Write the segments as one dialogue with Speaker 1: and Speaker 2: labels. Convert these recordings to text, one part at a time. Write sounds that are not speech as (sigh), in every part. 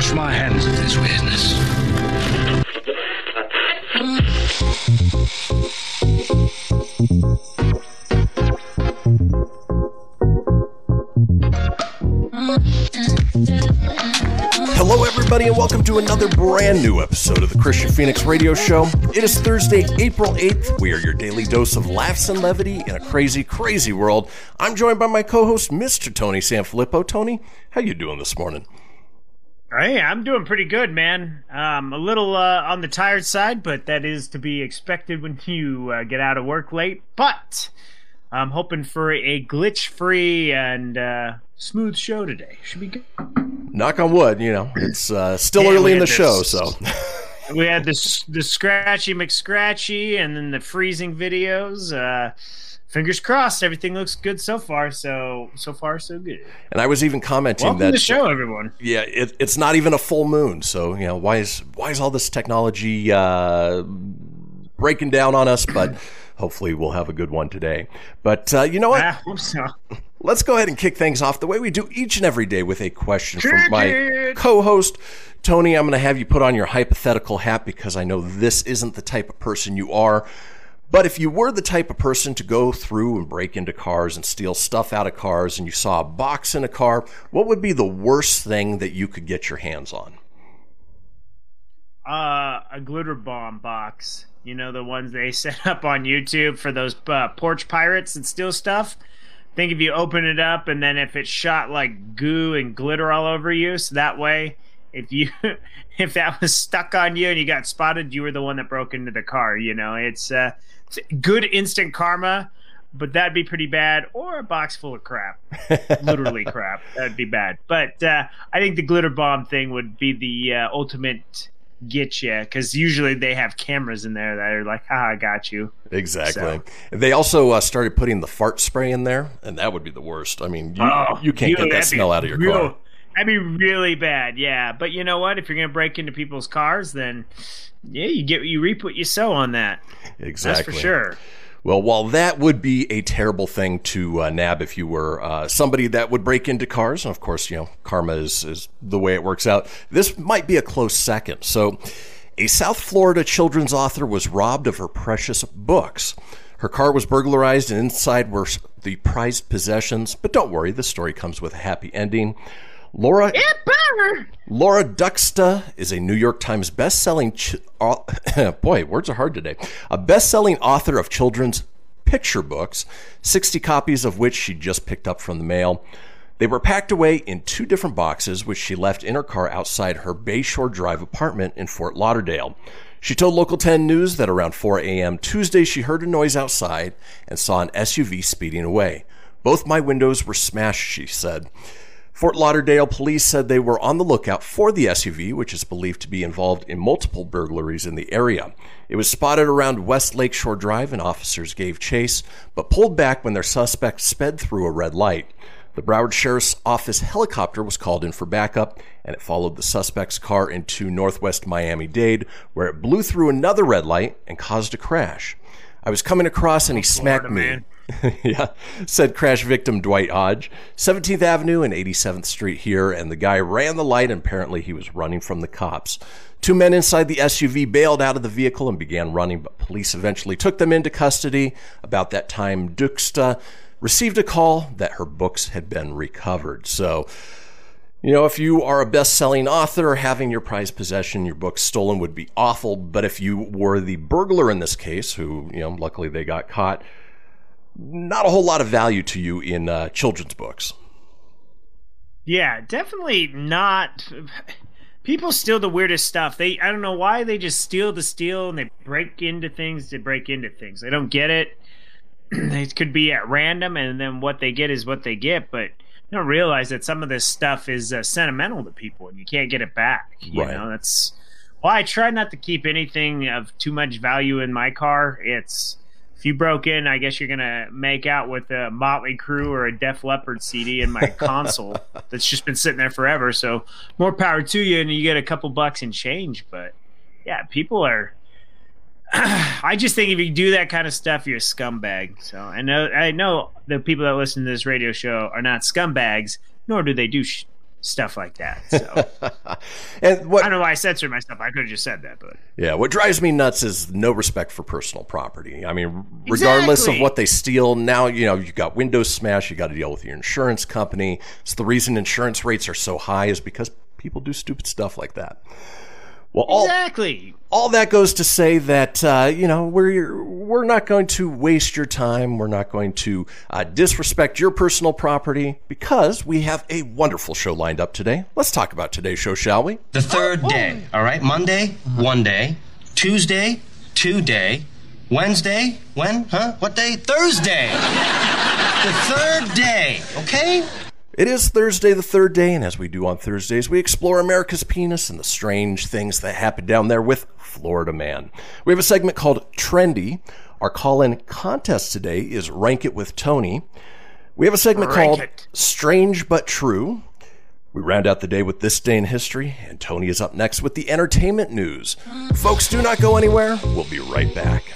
Speaker 1: wash my hands of this business.
Speaker 2: Hello, everybody, and welcome to another brand new episode of the Kristian Fenix Radio Show. It is Thursday, April 8th. We are your daily dose of laughs and levity in a crazy, crazy world. I'm joined by my co-host, Mr. Tony Sanfilippo. Tony, how you doing this morning?
Speaker 3: Hey, I'm doing pretty good, man. Um, a little uh, on the tired side, but that is to be expected when (laughs) you uh, get out of work late. But I'm hoping for a glitch-free and uh, smooth show today. Should be good.
Speaker 2: Knock on wood, you know, it's uh, still
Speaker 3: Yeah,
Speaker 2: early in the
Speaker 3: had
Speaker 2: show, so. (laughs)
Speaker 3: We had this the scratchy McScratchy, and then the freezing videos. Fingers crossed, everything looks good so far. So so far so good.
Speaker 2: And I was even commenting
Speaker 3: Welcome
Speaker 2: that
Speaker 3: the show, everyone.
Speaker 2: yeah, it, it's not even a full moon, so you know why is why is all this technology uh, breaking down on us? But (clears throat) hopefully, we'll have a good one today. But uh, you know what?
Speaker 3: I hope so. (laughs)
Speaker 2: Let's go ahead and kick things off the way we do each and every day with a question from my
Speaker 3: it.
Speaker 2: co-host Tony. I'm going to have you put on your hypothetical hat because I know this isn't the type of person you are. But if you were the type of person to go through and break into cars and steal stuff out of cars and you saw a box in a car, what would be the worst thing that you could get your hands on?
Speaker 3: uh, a glitter bomb box. You know the ones they (laughs) set up on YouTube for those uh, porch pirates that steal stuff. Think if you open it up and then if it shot like goo and glitter all over you, so that way, if you (laughs) if that was stuck on you and you got spotted, you were the one that broke into the car. You know, it's uh, good instant karma. But that'd be pretty bad, or a box full of crap, (laughs) literally crap. That'd be bad. But uh, I think the glitter bomb thing would be the uh, ultimate get you because usually they have cameras in there that are like, ah, I got you."
Speaker 2: Exactly.
Speaker 3: So-
Speaker 2: They also uh, started putting the fart spray in there, and that would be the worst. I mean, you,
Speaker 3: Oh,
Speaker 2: you can't get that smell out of your
Speaker 3: real-
Speaker 2: car.
Speaker 3: That'd be really bad, yeah. But you know what? If you're gonna break into people's cars, then yeah, you get you reap what you sow on that.
Speaker 2: Exactly.
Speaker 3: That's for sure.
Speaker 2: Well, while that would be a terrible thing to uh, nab if you were uh, somebody that would break into cars, and of course, you know, karma is, is the way it works out, this might be a close second. So, a South Florida children's author was robbed of her precious books. Her car was burglarized, and inside were the prized possessions. But don't worry, the story comes with a happy ending. Laura Laura Duksta is a New York Times best-selling ch- au- (laughs) boy, words are hard today. A best-selling author of children's picture books, 60 copies of which she just picked up from the mail. They were packed away in two different boxes, which she left in her car outside her Bayshore Drive apartment in Fort Lauderdale. She told Local 10 News that around 4 a.m. Tuesday she heard a noise outside and saw an SUV speeding away. Both my windows were smashed, she said. Fort Lauderdale police said they were on the lookout for the SUV, which is believed to be involved in multiple burglaries in the area. It was spotted around West Lakeshore Drive, and officers gave chase, but pulled back when their suspect sped through a red light. The Broward Sheriff's Office helicopter was called in for backup, and it followed the suspect's car into northwest Miami Dade, where it blew through another red light and caused a crash. I was coming across and he smacked me. (laughs) yeah, said crash victim Dwight Hodge. 17th Avenue and 87th Street here, and the guy ran the light, and apparently he was running from the cops. Two men inside the SUV bailed out of the vehicle and began running, but police eventually took them into custody. About that time, Duksta received a call that her books had been recovered. So, You know, if you are a best selling author, having your prized possession, your book stolen would be awful. But if you were the burglar in this case, who, you know, luckily they got caught, not a whole lot of value to you in uh, children's books.
Speaker 3: Yeah, definitely not. People steal the weirdest stuff. They I don't know why they just steal the steal and they break into things to break into things. I don't get it. (clears throat) it could be at random and then what they get is what they get, but you don't realize that some of this stuff is uh, sentimental to people and you can't get it back. You
Speaker 2: Right.
Speaker 3: know, that's why I try not to keep anything of too much value in my car. It's if you broke in, I guess you're gonna make out with a Motley Crue or a Def Leppard CD in my (laughs) console that's just been sitting there forever. So more power to you, and you get a couple bucks in change. But yeah, people are. (clears throat) I just think if you do that kind of stuff, you're a scumbag. So I know I know the people that listen to this radio show are not scumbags, nor do they do sh- stuff like that. (laughs) So
Speaker 2: And what
Speaker 3: I don't know why I censored myself. I could have just said that, but
Speaker 2: Yeah, what drives me nuts is no respect for personal property. I mean, regardless of what they steal, now you know you got windows smashed. You got to deal with your insurance company. It's the reason insurance rates are so high is because people do stupid stuff like that. Well, all
Speaker 3: exactly.
Speaker 2: all that goes to say that uh, you know we're we're not going to waste your time. We're not going to uh, disrespect your personal property because we have a wonderful show lined up today. Let's talk about today's show, shall we?
Speaker 4: The third day, all right? Monday, one day. Tuesday, two day. Wednesday, when? Huh? What day? Thursday. (laughs) the third day, okay?
Speaker 2: It is Thursday, the third day, and as we do on Thursdays, we explore America's penis and the strange things that happen down there with Florida Man. We have a segment called Trendy. Our call in contest today is Rank It with Tony. We have a segment
Speaker 3: Rank
Speaker 2: called
Speaker 3: it.
Speaker 2: Strange But True. We round out the day with This Day in History, and Tony is up next with the entertainment news. Folks, do not go anywhere. We'll be right back.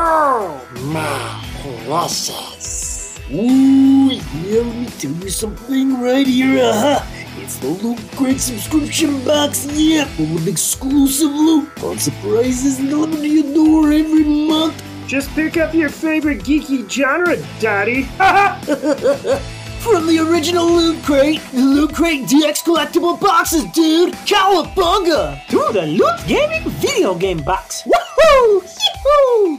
Speaker 5: My precious. Ooh, yeah, let me tell you something right here. Uh-huh. It's the Loot Crate subscription box, yeah, full of exclusive loot, fun surprises delivered to your door every month.
Speaker 6: Just pick up your favorite geeky genre, Daddy. (laughs)
Speaker 5: From the original Loot Crate, the Loot Crate DX collectible boxes, dude! Cowabunga!
Speaker 6: to the Loot Gaming video game box.
Speaker 5: Woohoo! Yee-hoo!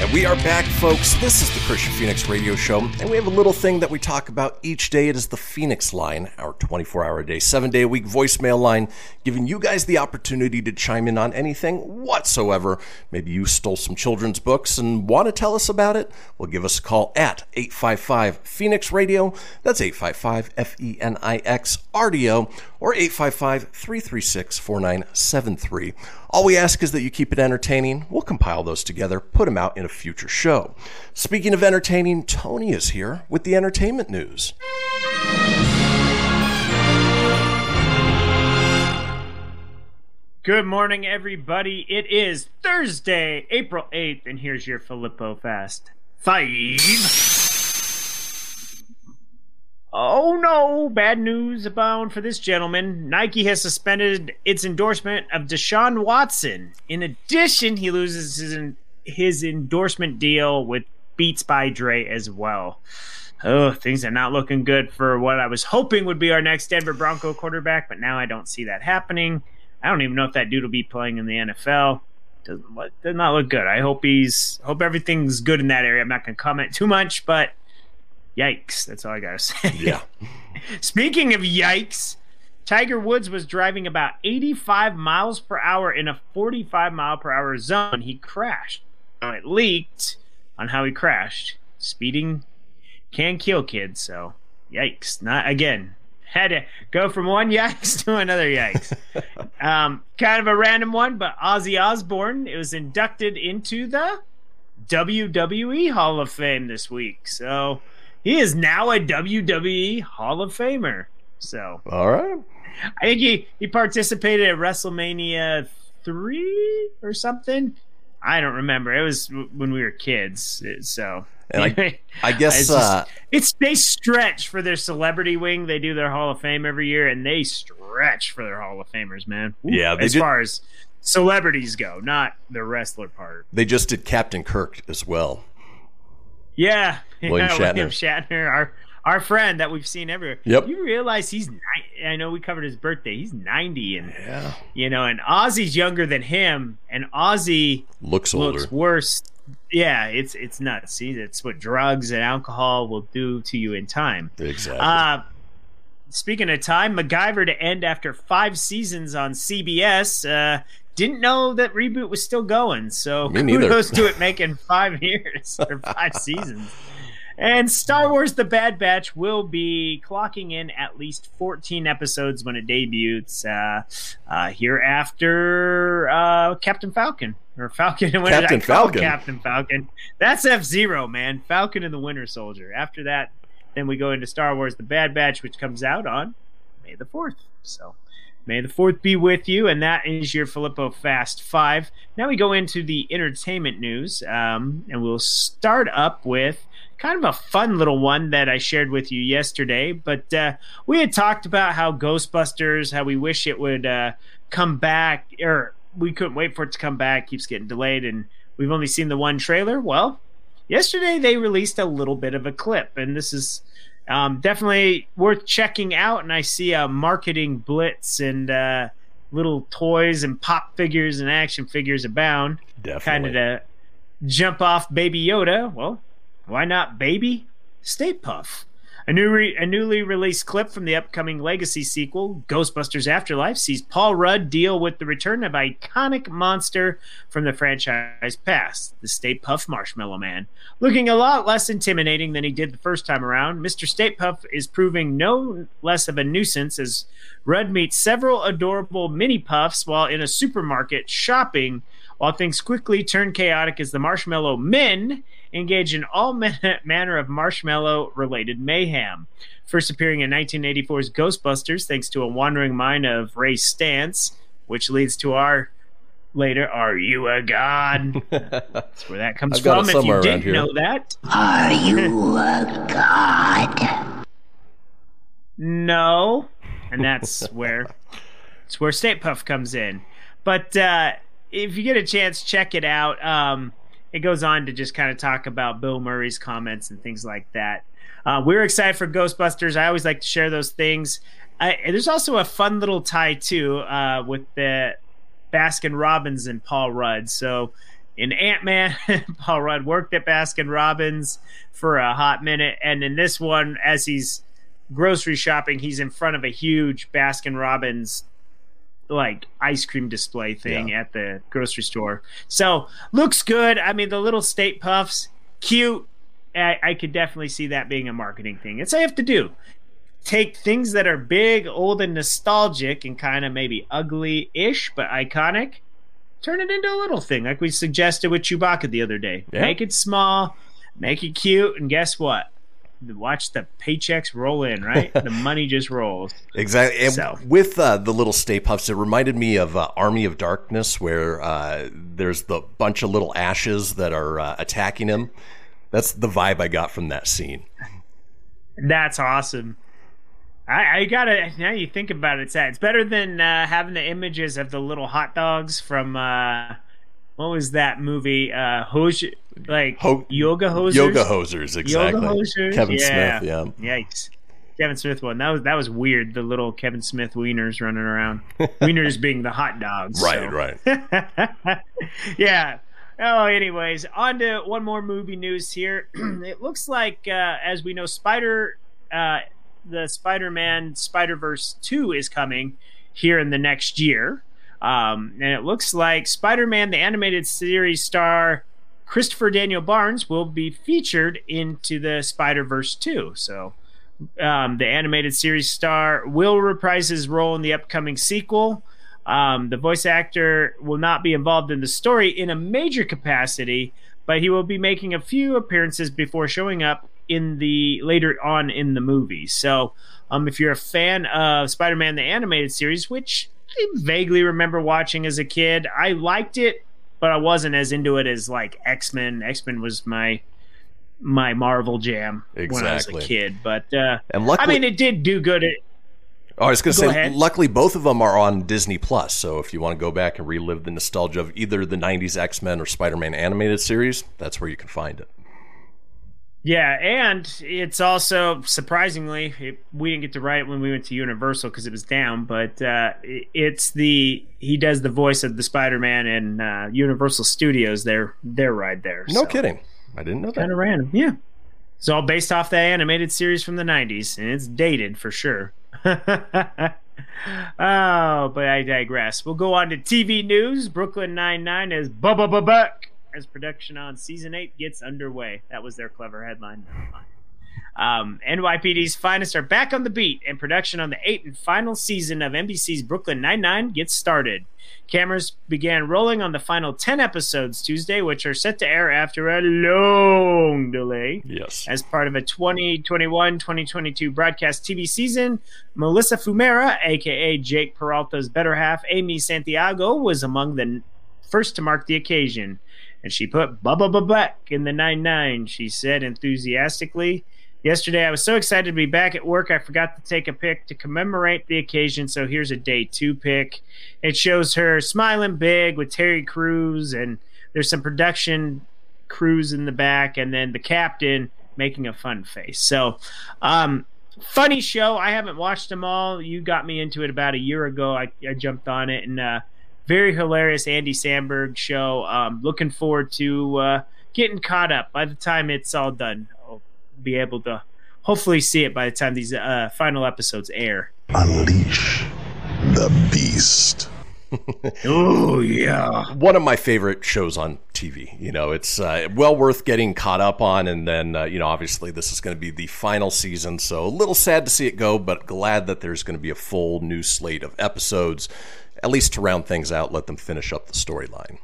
Speaker 2: And we are back, folks. This is the Kristian Fenix Radio Show, and we have a little thing that we talk about each day. It is the Fenix line, our 24 hour a day, seven day a week voicemail line, giving you guys the opportunity to chime in on anything whatsoever. Maybe you stole some children's books and want to tell us about it? Well, give us a call at 855 Fenix Radio. That's 855 F E N I X R D O or 855 336 4973. All we ask is that you keep it entertaining. We'll compile those together, put them out in a future show. Speaking of entertaining, Tony is here with the entertainment news.
Speaker 3: Good morning, everybody. It is Thursday, April 8th, and here's your Filippo Fast. Five. Oh no, bad news abound for this gentleman. Nike has suspended its endorsement of Deshaun Watson. In addition, he loses his, his endorsement deal with Beats by Dre as well. Oh, things are not looking good for what I was hoping would be our next Denver Bronco quarterback, but now I don't see that happening. I don't even know if that dude will be playing in the NFL. Doesn't does not look good. I hope he's hope everything's good in that area. I'm not going to comment too much, but Yikes! That's all I gotta say.
Speaker 2: Yeah. (laughs)
Speaker 3: Speaking of yikes, Tiger Woods was driving about 85 miles per hour in a 45 mile per hour zone. He crashed. Now, it leaked on how he crashed. Speeding can kill kids, so yikes. Not again. Had to go from one (laughs) yikes to another yikes. (laughs) um, kind of a random one, but Ozzy Osbourne it was inducted into the WWE Hall of Fame this week. So he is now a WWE Hall of Famer. So
Speaker 2: All right.
Speaker 3: I think he, he participated at WrestleMania three or something. I don't remember. It was w- when we were kids. So
Speaker 2: And I, (laughs) I guess
Speaker 3: it's, just-
Speaker 2: uh,
Speaker 3: it's they stretch for their celebrity wing. They do their Hall of Fame every year, and they stretch for their Hall of Famers, man. Ooh,
Speaker 2: Yeah,
Speaker 3: as
Speaker 2: did-
Speaker 3: far as celebrities go, not the wrestler part.
Speaker 2: they just did Captain Kirk as well.
Speaker 3: Yeah,
Speaker 2: William (laughs)
Speaker 3: yeah,
Speaker 2: Shatner.
Speaker 3: William Shatner, our our friend that we've seen everywhere.
Speaker 2: Yep.
Speaker 3: You realize he's I know we covered his birthday. He's ninety, and
Speaker 2: Yeah.
Speaker 3: you know, and Ozzy's younger than him, and Ozzy
Speaker 2: Looks older.
Speaker 3: looks worse. Yeah, it's it's nuts. See, it's what drugs and alcohol will do to you in time.
Speaker 2: Exactly.
Speaker 3: Uh, speaking of time, MacGyver to end after five seasons on CBS. Uh, didn't know that reboot was still going, so kudos (laughs) to it making five (laughs) years or five (laughs) seasons. And Star Wars The Bad Batch will be clocking in at least 14 episodes when it debuts uh, uh, here after uh, Captain Falcon. Or Falcon and Winter
Speaker 2: Captain Falcon.
Speaker 3: Captain Falcon. That's F Zero, man. Falcon and the Winter Soldier. After that, then we go into Star Wars The Bad Batch, which comes out on May the 4th. So May the 4th be with you, and that is your Filippo Fast 5. Now we go into the entertainment news, um, and we'll start up with kind of a fun little one that I shared with you yesterday. But uh, we had talked about how Ghostbusters, how we wish it would uh, come back, or we couldn't wait for it to come back, keeps getting delayed, and we've only seen the one trailer. Well, yesterday they released a little bit of a clip, and this is um, definitely worth checking out. And I see a marketing blitz and uh, little toys and pop figures and action figures abound. Kind of to jump off Baby Yoda. Well, why not Baby Stay Puft? A, new re- a newly released clip from the upcoming Legacy sequel, Ghostbusters Afterlife, sees Paul Rudd deal with the return of iconic monster from the franchise past, the Stay Puft Marshmallow Man. Looking a lot less intimidating than he did the first time around, Mr. Stay Puft is proving no less of a nuisance as Rudd meets several adorable mini puffs while in a supermarket shopping, while things quickly turn chaotic as the Marshmallow Men engage in all (laughs) man- manner of marshmallow related mayhem. First appearing in 1984's Ghostbusters, thanks to a wandering mind of Ray Stantz, which leads to our later, Are You a God? (laughs) That's where that comes
Speaker 2: I've
Speaker 3: from. If you
Speaker 2: around
Speaker 3: didn't
Speaker 2: here.
Speaker 3: know that,
Speaker 7: Are you (laughs) a god?
Speaker 3: No, and that's where it's where Stay Puft comes in. But uh, if you get a chance, check it out. Um, it goes on to just kind of talk about Bill Murray's comments and things like that. Uh, we're excited for Ghostbusters. I always like to share those things. I, there's also a fun little tie too uh, with the Baskin Robbins and Paul Rudd. So in Ant Man, (laughs) Paul Rudd worked at Baskin Robbins for a hot minute, and in this one, as he's grocery shopping, he's in front of a huge Baskin Robbins like ice cream display thing at the grocery store. So looks good. I mean, the little state puffs, cute. I, I could definitely see that being a marketing thing. It's all you have to do. Take things that are big, old, and nostalgic, and kind of maybe ugly-ish but iconic. Turn it into a little thing, like we suggested with Chewbacca the other day.
Speaker 2: Yeah.
Speaker 3: Make it small, make it cute, and guess what? Watch the paychecks roll in, right? the (laughs) money just rolls.
Speaker 2: Exactly. And
Speaker 3: So-
Speaker 2: with uh, the little Stay Pufts, it reminded me of uh, Army of Darkness, where uh, there's the bunch of little ashes that are uh, attacking him. That's the vibe I got from that scene.
Speaker 3: That's awesome. I, I gotta now you think about it, it's it's better than uh, having the images of the little hot dogs from uh, what was that movie? Uh, Hose, like
Speaker 2: Ho-
Speaker 3: yoga hosers.
Speaker 2: Yoga hosers, exactly.
Speaker 3: Yoga hosers.
Speaker 2: Kevin
Speaker 3: yeah.
Speaker 2: Smith, yeah.
Speaker 3: Yikes. Kevin Smith one. That was that was weird. The little Kevin Smith wieners running around. (laughs) wieners being the hot dogs.
Speaker 2: Right,
Speaker 3: so.
Speaker 2: right. (laughs)
Speaker 3: yeah. Oh, anyways, on to one more movie news here. (clears throat) it looks like, uh, as we know, Spider, uh, the Spider-Man Spider-Verse two is coming here in the next year, um, and it looks like Spider-Man the animated series star Christopher Daniel Barnes will be featured into the Spider-Verse two. So. Um, the animated series star will reprise his role in the upcoming sequel. Um, the voice actor will not be involved in the story in a major capacity, but he will be making a few appearances before showing up in the later on in the movie. So, um, if you're a fan of Spider-Man the animated series, which I vaguely remember watching as a kid, I liked it, but I wasn't as into it as like X-Men. X-Men was my my Marvel jam when I was a kid, but uh,
Speaker 2: And luckily-
Speaker 3: I mean, it did do good. At,
Speaker 2: Oh, I was going to
Speaker 3: Go
Speaker 2: say,
Speaker 3: ahead.
Speaker 2: luckily both of them are on Disney Plus. So if you want to go back and relive the nostalgia of either the '90s X-Men or Spider-Man animated series, that's where you can find it.
Speaker 3: Yeah, and it's also surprisingly it, we didn't get to write it when we went to Universal because it was down, but uh, it- it's the he does the voice of the Spider-Man in uh, Universal Studios. Their their ride there.
Speaker 2: No kidding, I didn't know that.
Speaker 3: Kind of random, yeah. It's all based off the animated series from the '90s, and it's dated for sure. (laughs) oh, but I digress. We'll go on to TV news. Brooklyn Nine Nine is Bubba Buck as production on season eight gets underway. That was their clever headline. Um, NYPD's finest are back on the beat, and production on the eighth and final season of NBC's Brooklyn Nine-Nine gets started. Cameras began rolling on the final 10 episodes Tuesday, which are set to air after a long delay.
Speaker 2: Yes.
Speaker 3: As part of a 2021 2022 broadcast TV season, Melissa Fumero, aka Jake Peralta's better half, Amy Santiago, was among the first to mark the occasion. And she put Bubba Babek in the 9 9, she said enthusiastically. Yesterday, I was so excited to be back at work, I forgot to take a pic to commemorate the occasion. So here's a day two pic. It shows her smiling big with Terry Crews, and there's some production crews in the back, and then the captain making a fun face. So, um, funny show. I haven't watched them all. You got me into it about a year ago. I, I jumped on it, and uh, very hilarious Andy Samberg show. Um, looking forward to uh, getting caught up. By the time it's all done, I'll be able to hopefully see it by the time these uh, final episodes air.
Speaker 8: Unleash the beast. (laughs)
Speaker 2: oh yeah, one of my favorite shows on TV. You know, it's uh, well worth getting caught up on, and then uh, you know, obviously, this is going to be the final season, so a little sad to see it go, but glad that there's going to be a full new slate of episodes, at least to round things out, let them finish up the storyline.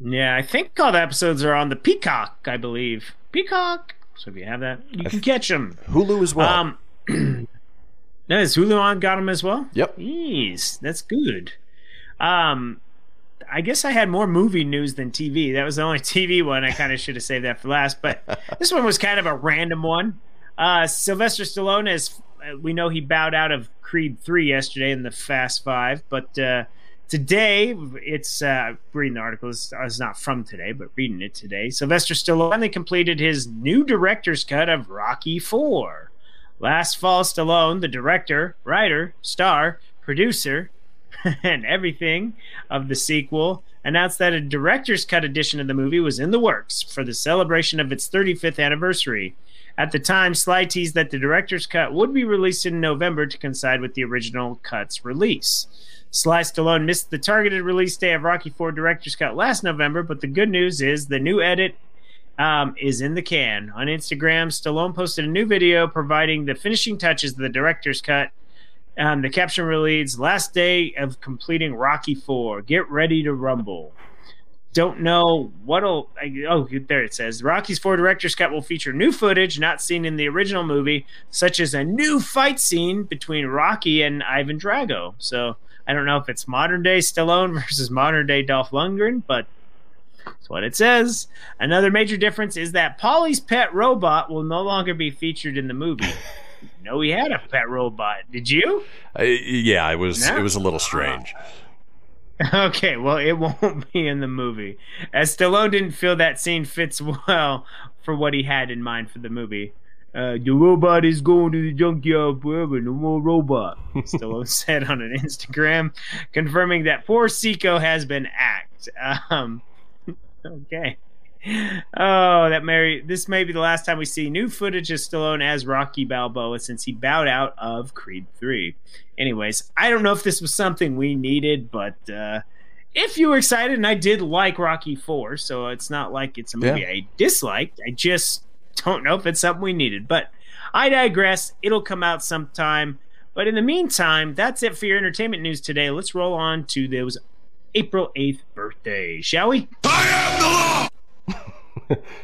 Speaker 3: Yeah, I think all the episodes are on the Peacock, I believe. Peacock. So if you have that, you can catch them.
Speaker 2: Hulu as well.
Speaker 3: Um, (clears throat) no, is Hulu on got them as well?
Speaker 2: Yep.
Speaker 3: Jeez, that's good. Um, I guess I had more movie news than TV. That was the only (laughs) TV one. I kind of should have saved that for last, but (laughs) this one was kind of a random one. Uh, Sylvester Stallone is. We know he bowed out of Creed three yesterday in the Fast Five, but uh, today it's uh, reading the article. It's, it's not from today, but reading it today. Sylvester Stallone completed his new director's cut of Rocky Four. Last fall, Stallone, the director, writer, star, producer, (laughs) and everything of the sequel, announced that a director's cut edition of the movie was in the works for the celebration of its 35th anniversary. At the time, Sly teased that the director's cut would be released in November to coincide with the original cut's release. Sly Stallone missed the targeted release day of Rocky IV Director's Cut last November, but the good news is the new edit um, is in the can. On Instagram, Stallone posted a new video providing the finishing touches of the director's cut. Um, the caption reads, "Last day of completing Rocky Four. Get ready to rumble." Don't know what'll. Oh, there it says. Rocky's Four director's cut will feature new footage not seen in the original movie, such as a new fight scene between Rocky and Ivan Drago. So I don't know if it's modern day Stallone (laughs) versus modern day Dolph Lundgren, but that's what it says. Another major difference is that Paulie's pet robot will no longer be featured in the movie. (laughs) no, he had a pet robot. Did you?
Speaker 2: Uh, yeah, it was
Speaker 3: No?
Speaker 2: it was a little strange. (laughs)
Speaker 3: Okay, well, it won't be in the movie. As Stallone didn't feel that scene fits (laughs) well for what he had in mind for the movie. Uh, the robot is going to the junkyard forever. No more robot. (laughs) Stallone said on an Instagram, confirming that poor SICO has been axed. Um, okay. Oh, that Mary. This may be the last time we see new footage of Stallone as Rocky Balboa since he bowed out of Creed 3. Anyways, I don't know if this was something we needed, but uh, if you were excited, and I did like Rocky 4, so it's not like it's a movie
Speaker 2: Yeah.
Speaker 3: I disliked. I just don't know if it's something we needed. But I digress. It'll come out sometime. But in the meantime, that's it for your entertainment news today. Let's roll on to those April 8th birthdays, shall we?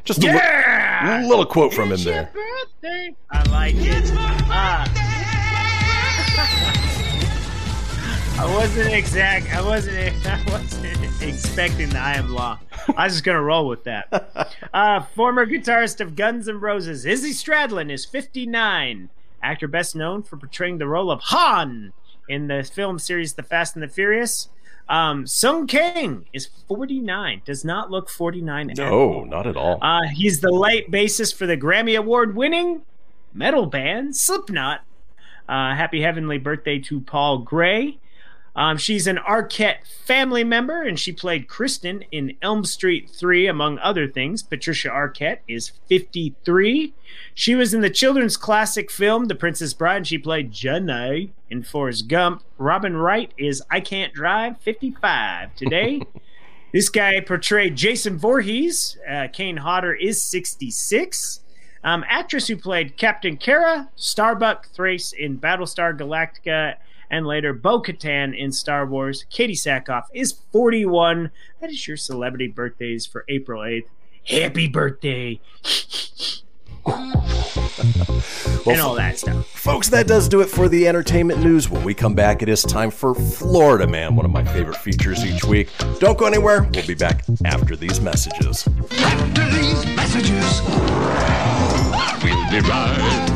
Speaker 2: Just a li- little quote from him there.
Speaker 3: birthday. I like it. Uh, (laughs) I wasn't exact. I wasn't. (laughs) I wasn't expecting the I am law. I was just gonna roll with that. (laughs) Uh, former guitarist of Guns N' Roses, Izzy Stradlin, is 59. Actor best known for portraying the role of Han in the film series The Fast and the Furious. Um, Sung Kang is 49. Does not look 49 at all.
Speaker 2: No, not at all.
Speaker 3: Uh, he's the late bassist for the Grammy Award winning metal band Slipknot. Uh, happy heavenly birthday to Paul Gray. Um, she's an Arquette family member, and she played Kristen in Elm Street 3, among other things. Patricia Arquette is 53. She was in the children's classic film The Princess Bride, and she played Jenny in Forrest Gump. Robin Wright is I Can't Drive, 55 today. (laughs) This guy portrayed Jason Voorhees. Uh, Kane Hodder is 66. Um, actress who played Captain Kara, Starbuck Thrace in Battlestar Galactica, and later Bo Katan in Star Wars. Katee Sackhoff is 41. That is your celebrity birthdays for April 8th. Happy birthday! (laughs) and all that stuff.
Speaker 2: Folks, that does do it for the entertainment news. When we come back, it is time for Florida Man, one of my favorite features each week. Don't go anywhere. We'll be back after these messages.
Speaker 9: After these messages,
Speaker 1: We'll be right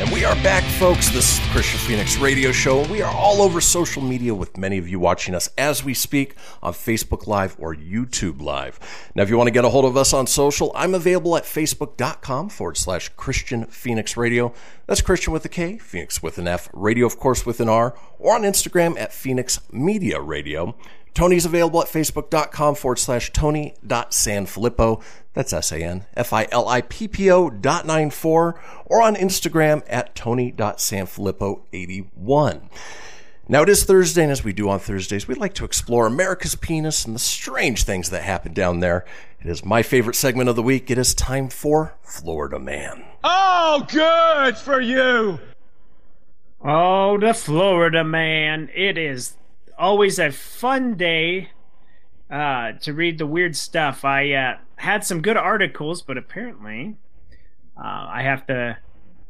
Speaker 2: And we are back, folks. This is the Kristian Fenix Radio Show. We are all over social media with many of you watching us as we speak on Facebook Live or YouTube Live. Now, if you want to get a hold of us on social, I'm available at facebook.com forward slash Kristian Fenix Radio. That's Kristian with a K, Fenix with an F, radio, of course, with an R, or on Instagram at Fenix Media Radio. Tony's available at facebook.com forward slash Tony.Sanfilippo. That's S A N F I L I P P O dot nine four, or on Instagram at Tony.Sanfilippo81. Now it is Thursday, and as we do on Thursdays, we'd like to explore America's penis and the strange things that happen down there. It is my favorite segment of the week. It is time for Florida Man.
Speaker 10: Oh, good for you.
Speaker 3: Oh, the Florida man. It is always a fun day uh, to read the weird stuff. I uh, had some good articles, but apparently uh, I have to.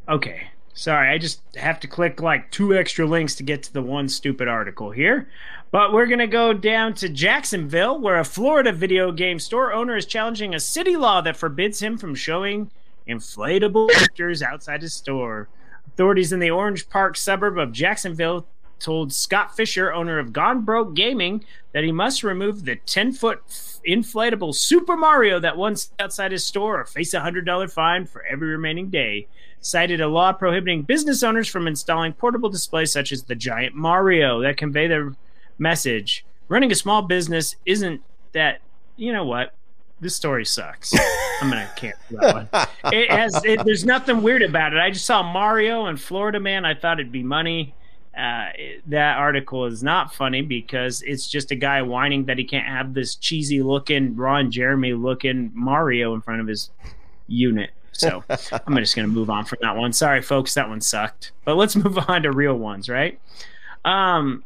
Speaker 3: Okay. Sorry, I just have to click like two extra links to get to the one stupid article here. But we're going to go down to Jacksonville, where a Florida video game store owner is challenging a city law that forbids him from showing inflatable characters outside his store. Authorities in the Orange Park suburb of Jacksonville told Scott Fisher, owner of Gone Broke Gaming, that he must remove the 10 foot inflatable Super Mario that once outside his store or face a $100 fine for every remaining day. Cited a law prohibiting business owners from installing portable displays such as the giant Mario that convey the message. Running a small business isn't that, you know what? This story sucks. I'm gonna cancel that one. It has. It, there's nothing weird about it. I just saw Mario and Florida Man. I thought it'd be money. Uh, that article is not funny because it's just a guy whining that he can't have this cheesy looking Ron Jeremy looking Mario in front of his unit. So (laughs) I'm just going to move on from that one. Sorry, folks, that one sucked. But let's (laughs) move on to real ones, right? Um,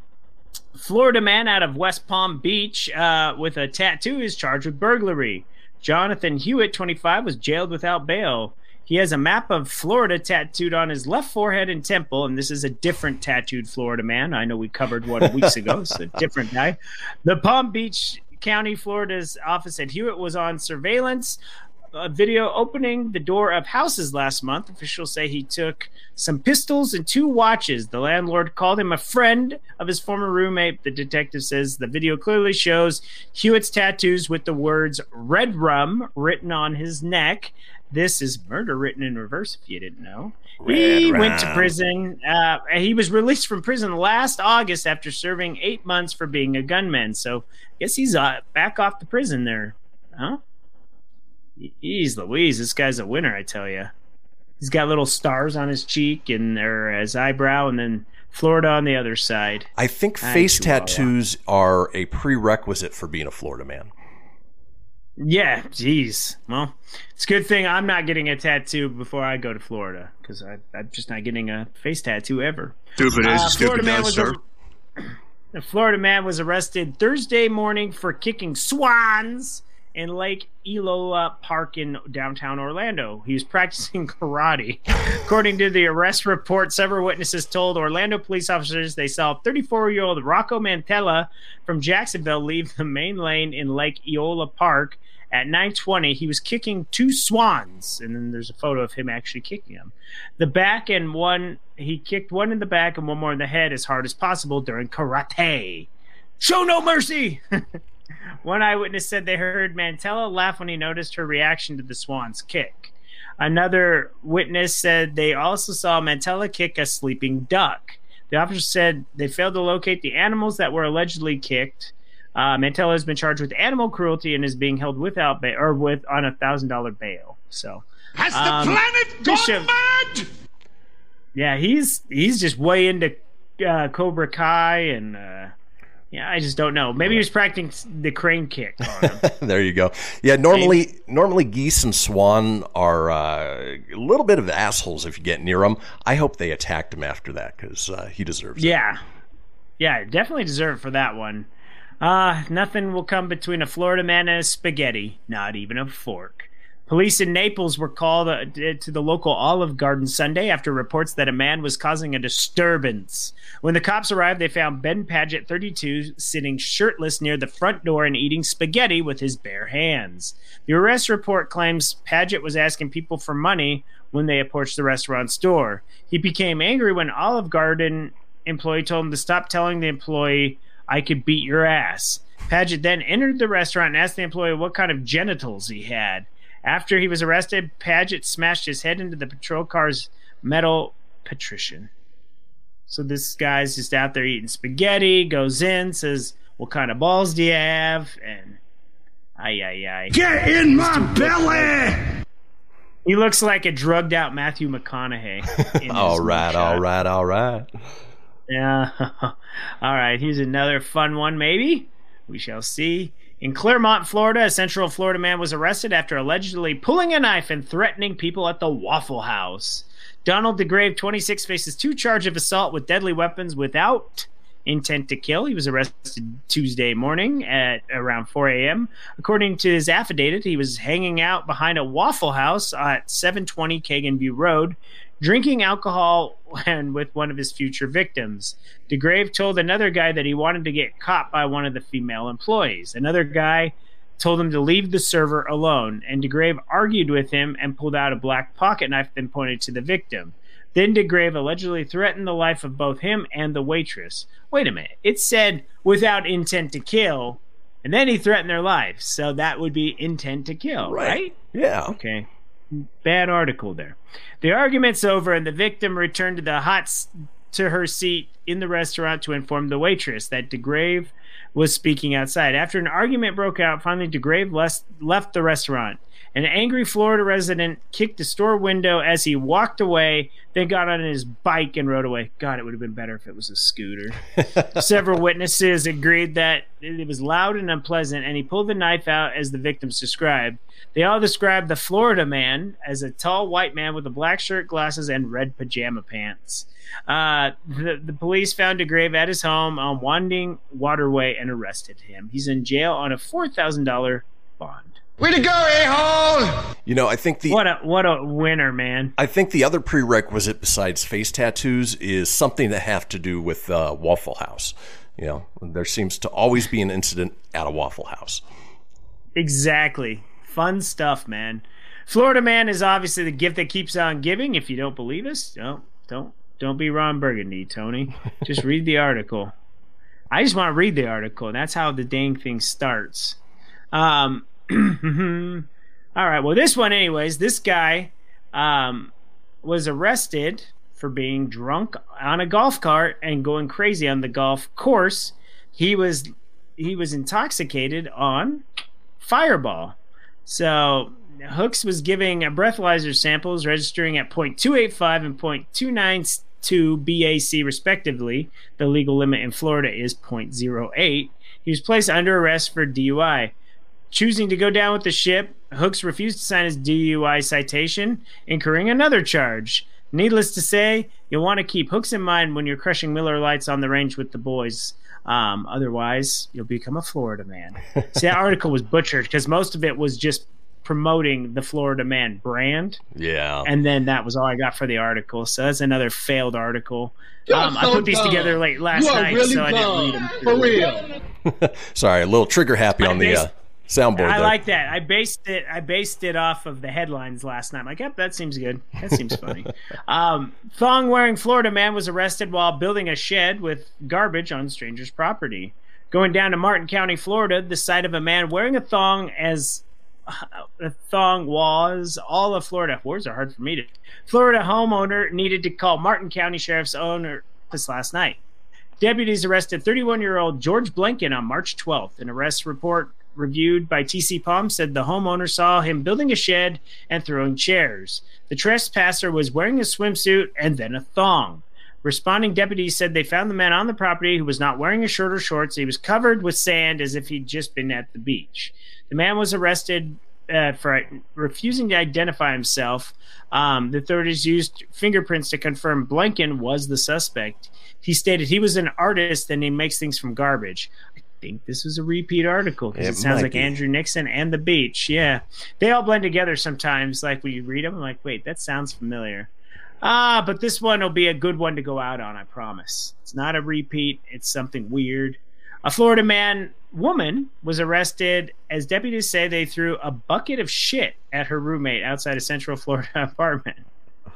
Speaker 3: Florida man out of West Palm Beach uh, with a tattoo is charged with burglary. Jonathan Hewitt, 25, was jailed without bail. He has a map of Florida tattooed on his left forehead and temple, and this is a different tattooed Florida man. I know we covered one weeks ago. A different guy. The Palm Beach County, Florida's office at Hewitt was on surveillance. A video opening the door of houses last month. Officials say he took some pistols and two watches. The landlord called him a friend of his former roommate. The detective says the video clearly shows Hewitt's tattoos with the words red rum written on his neck. This is murder written in reverse, if you didn't know. he
Speaker 2: Red
Speaker 3: went to prison. Uh, he was released from prison last August after serving eight months for being a gunman. So I guess he's uh, back off the prison there. Huh? Jeez Louise, this guy's a winner, I tell you. He's got little stars on his cheek and or his eyebrow, and then Florida on the other side.
Speaker 2: I think face tattoos are a prerequisite for being a Florida man.
Speaker 3: Yeah, jeez. Well, it's a good thing I'm not getting a tattoo before I go to Florida because I'm just not getting a face tattoo ever.
Speaker 1: Stupid is,
Speaker 3: Uh,
Speaker 1: stupid
Speaker 3: man
Speaker 1: does, sir. (clears throat)
Speaker 3: A Florida man was arrested Thursday morning for kicking swans in Lake Eola Park in downtown Orlando. He was practicing (laughs) karate. According to the arrest report, several witnesses told Orlando police officers they saw 34 year old Rocco Mantella from Jacksonville leave the main lane in Lake Eola Park. At 9:20, he was kicking two swans, and then there's a photo of him actually kicking them. The back and one he kicked one in the back and one more in the head as hard as possible during karate. Show no mercy. (laughs) one eyewitness said they heard Mantella laugh when he noticed her reaction to the swan's kick. Another witness said they also saw Mantella kick a sleeping duck. The officer said they failed to locate the animals that were allegedly kicked. Uh, Mantella has been charged with animal cruelty and is being held without bail or with on a thousand dollar bail. So
Speaker 9: Has the
Speaker 3: um,
Speaker 9: planet
Speaker 3: Bishop-
Speaker 9: gone mad?
Speaker 3: yeah, he's he's just way into uh, Cobra Kai and uh, yeah, I just don't know. Maybe he was practicing the crane kick on him. (laughs)
Speaker 2: there you go. Yeah, normally normally geese and swan are uh, a little bit of assholes if you get near them. I hope they attacked him after that because uh, he deserves it.
Speaker 3: yeah, yeah, definitely deserve for that one. Uh, nothing will come between a Florida man and a spaghetti, not even a fork. Police in Naples were called uh, to the local Olive Garden Sunday after reports that a man was causing a disturbance. When the cops arrived, they found Ben Paget, 32, sitting shirtless near the front door and eating spaghetti with his bare hands. The arrest report claims Paget was asking people for money when they approached the restaurant's door. He became angry when Olive Garden employee told him to stop telling the employee, I could beat your ass. Paget then entered the restaurant and asked the employee what kind of genitals he had. After he was arrested, Paget smashed his head into the patrol car's metal patrician. So this guy's just out there eating spaghetti, goes in, says, What kind of balls do you have? And ay ay ay.
Speaker 9: Get in my belly!
Speaker 3: He looks like a drugged out Matthew McConaughey. in (laughs)
Speaker 2: all
Speaker 3: his
Speaker 2: right,
Speaker 3: mugshot.
Speaker 2: all right, all right.
Speaker 3: Yeah. (laughs) All right. Here's another fun one, maybe. We shall see. In Clermont, Florida, a Central Florida man was arrested after allegedly pulling a knife and threatening people at the Waffle House. Donald DeGrave, 26, faces two charges of assault with deadly weapons without intent to kill. He was arrested Tuesday morning at around 4 a.m. According to his affidavit, he was hanging out behind a Waffle House at 720 Kagan View Road, drinking alcohol and with one of his future victims. DeGrave told another guy that he wanted to get caught by one of the female employees. Another guy told him to leave the server alone, and DeGrave argued with him and pulled out a black pocket knife, then pointed to the victim. Then DeGrave allegedly threatened the life of both him and the waitress. Wait a minute. It said without intent to kill, and then he threatened their lives. So that would be intent to kill, right?
Speaker 2: Yeah.
Speaker 3: Okay. Bad article there. The argument's over, and the victim returned to the hot to her seat in the restaurant to inform the waitress that DeGrave was speaking outside. After an argument broke out, finally DeGrave left, left the restaurant. An angry Florida resident kicked the store window as he walked away, then got on his bike and rode away. God, it would have been better if it was a scooter. (laughs) Several witnesses agreed that it was loud and unpleasant, and he pulled the knife out as the victims described. They all described the Florida man as a tall white man with a black shirt, glasses, and red pajama pants. Uh, the, the police found a grave at his home on Wanding Waterway and arrested him. He's in jail on a $4,000 bond.
Speaker 9: Way to go, a-hole!
Speaker 2: You know, I think the
Speaker 3: What a what a winner, man!
Speaker 2: I think the other prerequisite besides face tattoos is something that have to do with uh, Waffle House. You know, there seems to always be an incident at a Waffle House.
Speaker 3: Exactly. Fun stuff, man. Florida Man is obviously the gift that keeps on giving. If you don't believe us, don't don't don't be Ron Burgundy, Tony. Just read the article. I just want to read the article. That's how the dang thing starts. Um, (clears throat) all right. Well, this one, anyways. This guy um, was arrested for being drunk on a golf cart and going crazy on the golf course. He was he was intoxicated on Fireball. So Hooks was giving a breathalyzer samples registering at 0.285 and 0.292 BAC respectively. The legal limit in Florida is 0.08. He was placed under arrest for DUI. Choosing to go down with the ship, Hooks refused to sign his DUI citation, incurring another charge. Needless to say, you'll want to keep Hooks in mind when you're crushing Miller Lites on the range with the boys. Um, otherwise, you'll become a Florida man. See, that article was butchered because most of it was just promoting the Florida Man brand.
Speaker 2: Yeah.
Speaker 3: And then that was all I got for the article. So that's another failed article. Um, I put these together late last night,
Speaker 11: really
Speaker 3: so I didn't read
Speaker 11: dumb.
Speaker 3: them.
Speaker 11: For real. (laughs)
Speaker 2: Sorry, a little trigger happy on the uh, soundboard.
Speaker 3: I
Speaker 2: there.
Speaker 3: like that. I based it. I based it off of the headlines last night. I'm like, yep, that seems good. That seems funny. (laughs) um, thong wearing Florida man was arrested while building a shed with garbage on stranger's property. Going down to Martin County, Florida, the sight of a man wearing a thong as a thong was all of Florida. Words are hard for me to. Florida homeowner needed to call Martin County Sheriff's owner this last night. Deputies arrested 31 year old George Blanken on March 12th. An arrest report reviewed by TC Palm said the homeowner saw him building a shed and throwing chairs. The trespasser was wearing a swimsuit and then a thong. Responding deputies said they found the man on the property who was not wearing a shirt or shorts. He was covered with sand as if he'd just been at the beach. The man was arrested uh, for refusing to identify himself. Um, the authorities used fingerprints to confirm Blanken was the suspect. He stated he was an artist and he makes things from garbage. I think this was a repeat article because
Speaker 2: It
Speaker 3: it, sounds like
Speaker 2: be.
Speaker 3: Andrew Nixon and the beach. Yeah, they all blend together sometimes. Like when you read them, I'm like, wait, that sounds familiar. Ah, but this one will be a good one to go out on. I promise. It's not a repeat. It's something weird. A Florida man woman was arrested as deputies say they threw a bucket of shit at her roommate outside a Central Florida (laughs) apartment.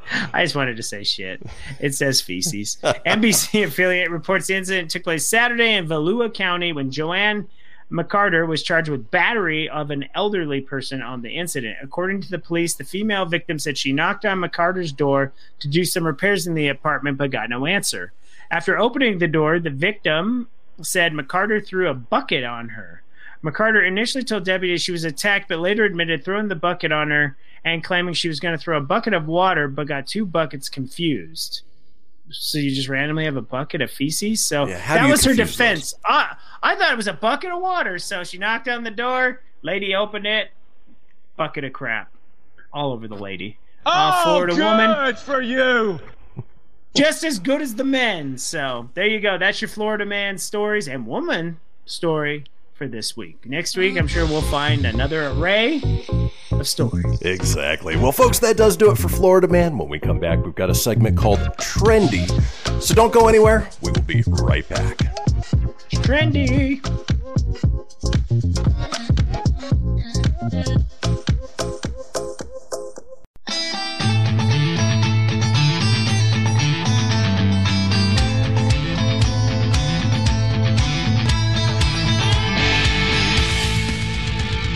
Speaker 3: (laughs) I just wanted to say shit. It says feces. NBC (laughs) affiliate reports the incident took place Saturday in Volusia County when Joanne McCarter was charged with battery of an elderly person on the incident. According to the police, the female victim said she knocked on McCarter's door to do some repairs in the apartment but got no answer. After opening the door, the victim said McCarter threw a bucket on her. McCarter initially told deputies she was attacked, but later admitted throwing the bucket on her and claiming she was going to throw a bucket of water, but got two buckets confused. So you just randomly have a bucket of feces? So
Speaker 2: Yeah,
Speaker 3: that was her defense. I, I thought it was a bucket of water. So she knocked on the door. Lady opened it. Bucket of crap all over the lady. Uh,
Speaker 10: Oh,
Speaker 3: Florida
Speaker 10: good
Speaker 3: woman
Speaker 10: for you.
Speaker 3: just as good as the men. So there you go. That's your Florida man stories and woman story for this week. Next week, I'm sure we'll find another array of stories.
Speaker 2: Exactly. Well, folks, that does do it for Florida Man. When we come back, we've got a segment called Trendy. So don't go anywhere. We will be right back.
Speaker 3: Trendy.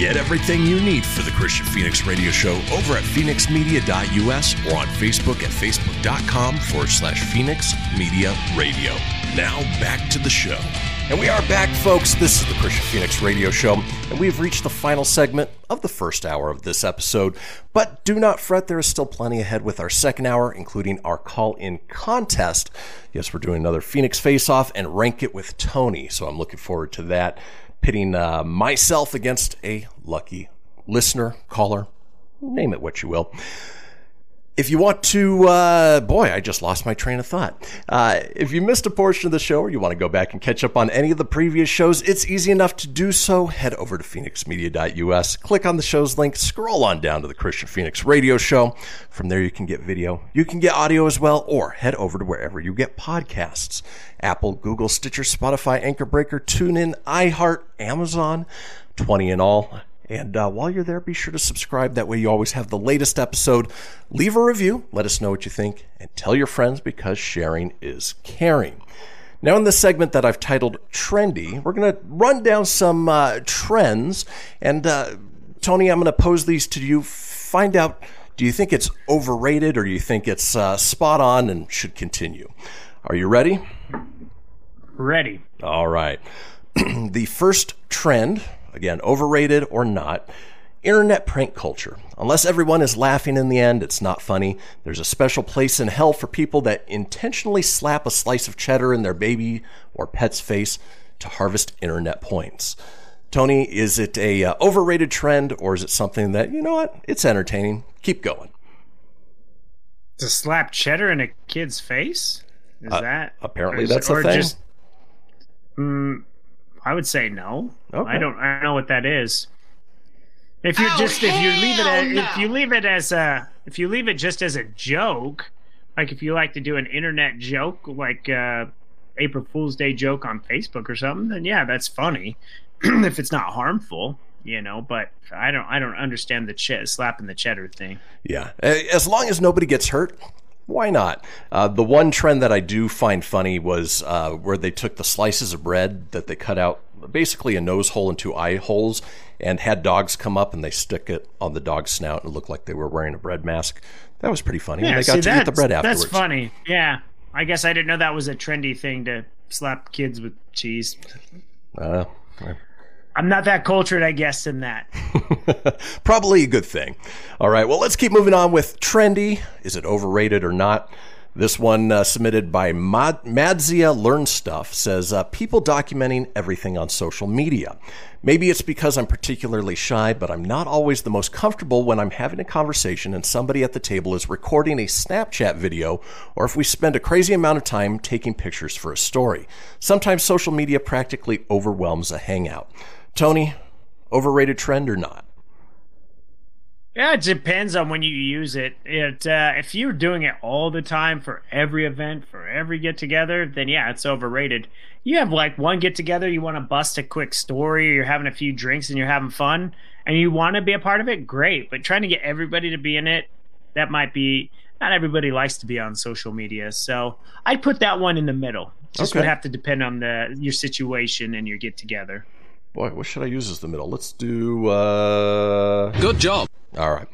Speaker 12: Get everything you need for the Kristian Fenix Radio Show over at fenixmedia.us or on Facebook at facebook.com forward slash Fenix Media Radio. Now back to the show.
Speaker 2: And we are back, folks. This is the Kristian Fenix Radio Show, and we've reached the final segment of the first hour of this episode. But do not fret, there is still plenty ahead with our second hour, including our call in contest. Yes, we're doing another Fenix Face Off and Rank It with Tony, so I'm looking forward to that. Pitting uh, myself against a lucky listener, caller, name it what you will. If you want to, uh, boy, I just lost my train of thought. Uh, if you missed a portion of the show or you want to go back and catch up on any of the previous shows, it's easy enough to do so. Head over to fenixmedia.us, click on the show's link, scroll on down to the Kristian Fenix Radio Show. From there, you can get video, you can get audio as well, or head over to wherever you get podcasts Apple, Google, Stitcher, Spotify, Anchor Breaker, TuneIn, iHeart, Amazon, 20 in all. And uh, while you're there, be sure to subscribe. That way, you always have the latest episode. Leave a review. Let us know what you think. And tell your friends because sharing is caring. Now, in this segment that I've titled Trendy, we're going to run down some uh, trends. And uh, Tony, I'm going to pose these to you. Find out do you think it's overrated or do you think it's uh, spot on and should continue? Are you ready?
Speaker 3: Ready.
Speaker 2: All right. (clears throat) the first trend Again, overrated or not. Internet prank culture. Unless everyone is laughing in the end, it's not funny. There's a special place in hell for people that intentionally slap a slice of cheddar in their baby or pet's face to harvest internet points. Tony, is it a uh, overrated trend or is it something that, you know what, it's entertaining? Keep going.
Speaker 3: To slap cheddar in a kid's face? Is uh, that
Speaker 2: apparently that's the thing? Just,
Speaker 3: mm, I would say no.
Speaker 2: Okay.
Speaker 3: I don't. I don't know what that is. If you oh, just if you leave it as, no. if you leave it as a if you leave it just as a joke, like if you like to do an internet joke, like uh, April Fool's Day joke on Facebook or something, then yeah, that's funny. (clears throat) if it's not harmful, you know. But I don't I don't understand the ch- slapping the cheddar thing.
Speaker 2: Yeah, as long as nobody gets hurt, why not? Uh, the one trend that I do find funny was uh, where they took the slices of bread that they cut out, basically a nose hole and two eye holes, and had dogs come up and they stick it on the dog's snout and it looked like they were wearing a bread mask. That was pretty funny.
Speaker 3: Yeah,
Speaker 2: and they
Speaker 3: got
Speaker 2: see, to eat the bread afterwards.
Speaker 3: That's funny. Yeah. I guess I didn't know that was a trendy thing to slap kids with cheese.
Speaker 2: Uh,
Speaker 3: I'm not that cultured, I guess, in that. (laughs)
Speaker 2: Probably a good thing. All right, well, let's keep moving on with trendy. Is it overrated or not? This one uh, submitted by Mad- Madzia Learn Stuff says uh, people documenting everything on social media. Maybe it's because I'm particularly shy, but I'm not always the most comfortable when I'm having a conversation and somebody at the table is recording a Snapchat video, or if we spend a crazy amount of time taking pictures for a story. Sometimes social media practically overwhelms a hangout. Tony, overrated trend or not?
Speaker 3: Yeah, it depends on when you use it. It uh, if you're doing it all the time for every event, for every get together, then yeah, it's overrated. You have like one get together, you want to bust a quick story, or you're having a few drinks and you're having fun, and you want to be a part of it, great. But trying to get everybody to be in it, that might be not everybody likes to be on social media. So I'd put that one in the middle. Just okay. would have to depend on the your situation and your get together.
Speaker 2: Boy, what should I use as the middle? Let's do. uh
Speaker 12: Good job.
Speaker 2: All right.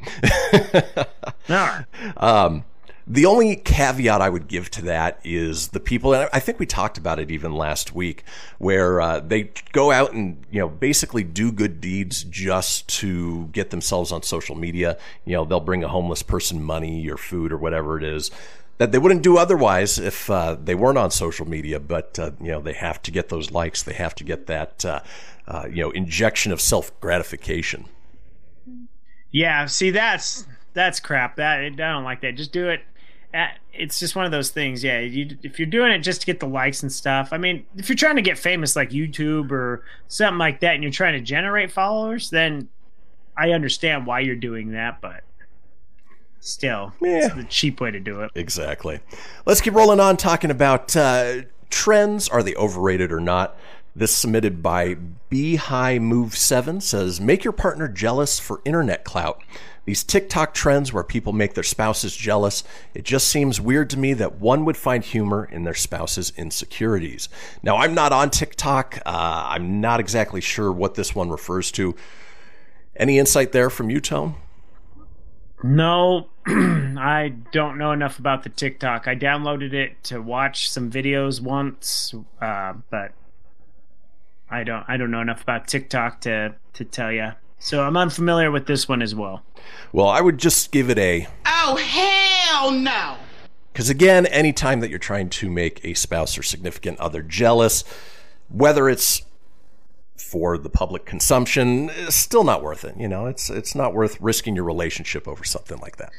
Speaker 2: All right. (laughs) Um, the only caveat I would give to that is the people, and I think we talked about it even last week, where uh, they go out and you know basically do good deeds just to get themselves on social media. You know, they'll bring a homeless person money or food or whatever it is that they wouldn't do otherwise if uh, they weren't on social media. But uh, you know, they have to get those likes. They have to get that uh, uh, you know injection of self gratification.
Speaker 3: Yeah, see that's that's crap. That I don't like that. Just do it. At, it's just one of those things. Yeah, you, if you're doing it just to get the likes and stuff. I mean, if you're trying to get famous like YouTube or something like that, and you're trying to generate followers, then I understand why you're doing that. But still, yeah. it's the cheap way to do it.
Speaker 2: Exactly. Let's keep rolling on talking about uh, trends. Are they overrated or not? This submitted by B High Move 7 says, Make your partner jealous for internet clout. These TikTok trends where people make their spouses jealous, it just seems weird to me that one would find humor in their spouse's insecurities. Now, I'm not on TikTok. Uh, I'm not exactly sure what this one refers to. Any insight there from you, Tone?
Speaker 3: No, (clears throat) I don't know enough about the TikTok. I downloaded it to watch some videos once, uh, but I don't I don't know enough about TikTok to to tell you. So I'm unfamiliar with this one as well.
Speaker 2: Well, I would just give it a
Speaker 9: Oh hell no.
Speaker 2: Cuz again, anytime that you're trying to make a spouse or significant other jealous, whether it's for the public consumption, it's still not worth it, you know. It's it's not worth risking your relationship over something like that.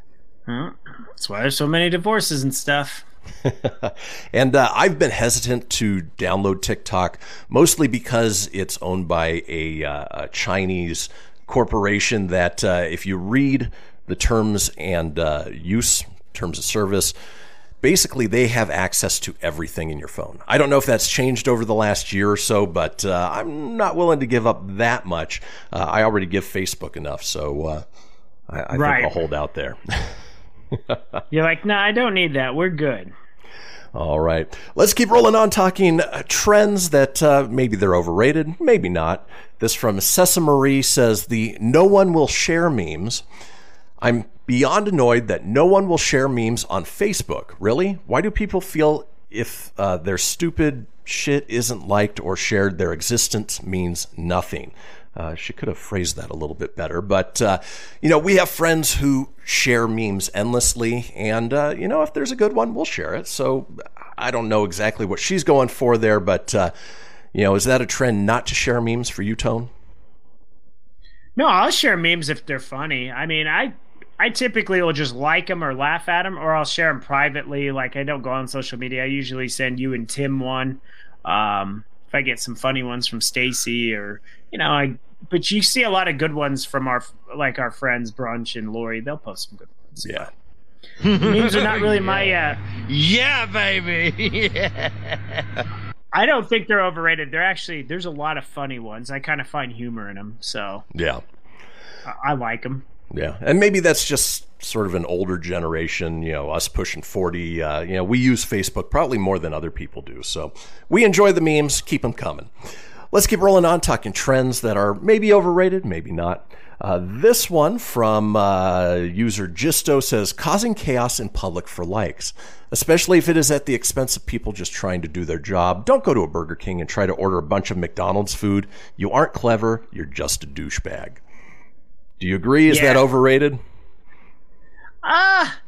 Speaker 3: That's why there's so many divorces and stuff. (laughs)
Speaker 2: and uh, I've been hesitant to download TikTok mostly because it's owned by a, uh, a Chinese corporation that, uh, if you read the terms and uh, use terms of service, basically they have access to everything in your phone. I don't know if that's changed over the last year or so, but uh, I'm not willing to give up that much. Uh, I already give Facebook enough, so uh, I, I
Speaker 3: Right.
Speaker 2: think I'll hold out there. (laughs)
Speaker 3: You're like, no, I don't need that. We're good.
Speaker 2: All right. Let's keep rolling on talking uh, trends that uh, maybe they're overrated, maybe not. This from Sessa Marie says the no one will share memes. I'm beyond annoyed that no one will share memes on Facebook. Really? Why do people feel if uh, their stupid shit isn't liked or shared, their existence means nothing? Uh, she could have phrased that a little bit better, but uh, you know, we have friends who share memes endlessly, and uh, you know, if there's a good one, we'll share it. So I don't know exactly what she's going for there, but uh, you know, is that a trend not to share memes for you, Tone?
Speaker 3: No, I'll share memes if they're funny. I mean, I I typically will just like them or laugh at them, or I'll share them privately. Like I don't go on social media. I usually send you and Tim one. Um, if I get some funny ones from Stacy, or you know, I. But you see a lot of good ones from our like our friends Brunch and Lori. They'll post some good ones.
Speaker 2: Yeah.
Speaker 3: memes are not really my. (laughs) Uh,
Speaker 11: Yeah, baby. (laughs)
Speaker 3: I don't think they're overrated. They're actually there's a lot of funny ones. I kind of find humor in them, so
Speaker 2: Yeah.
Speaker 3: I, I like them.
Speaker 2: Yeah, and maybe that's just sort of an older generation, you know, us pushing 40. Uh, you know, we use Facebook probably more than other people do. So we enjoy the memes, keep them coming. Let's keep rolling on, talking trends that are maybe overrated, maybe not. Uh, this one from uh, user Gisto says, causing chaos in public for likes, especially if it is at the expense of people just trying to do their job. Don't go to a Burger King and try to order a bunch of McDonald's food. You aren't clever, you're just a douchebag. Do you agree? Is that overrated?
Speaker 3: Ah,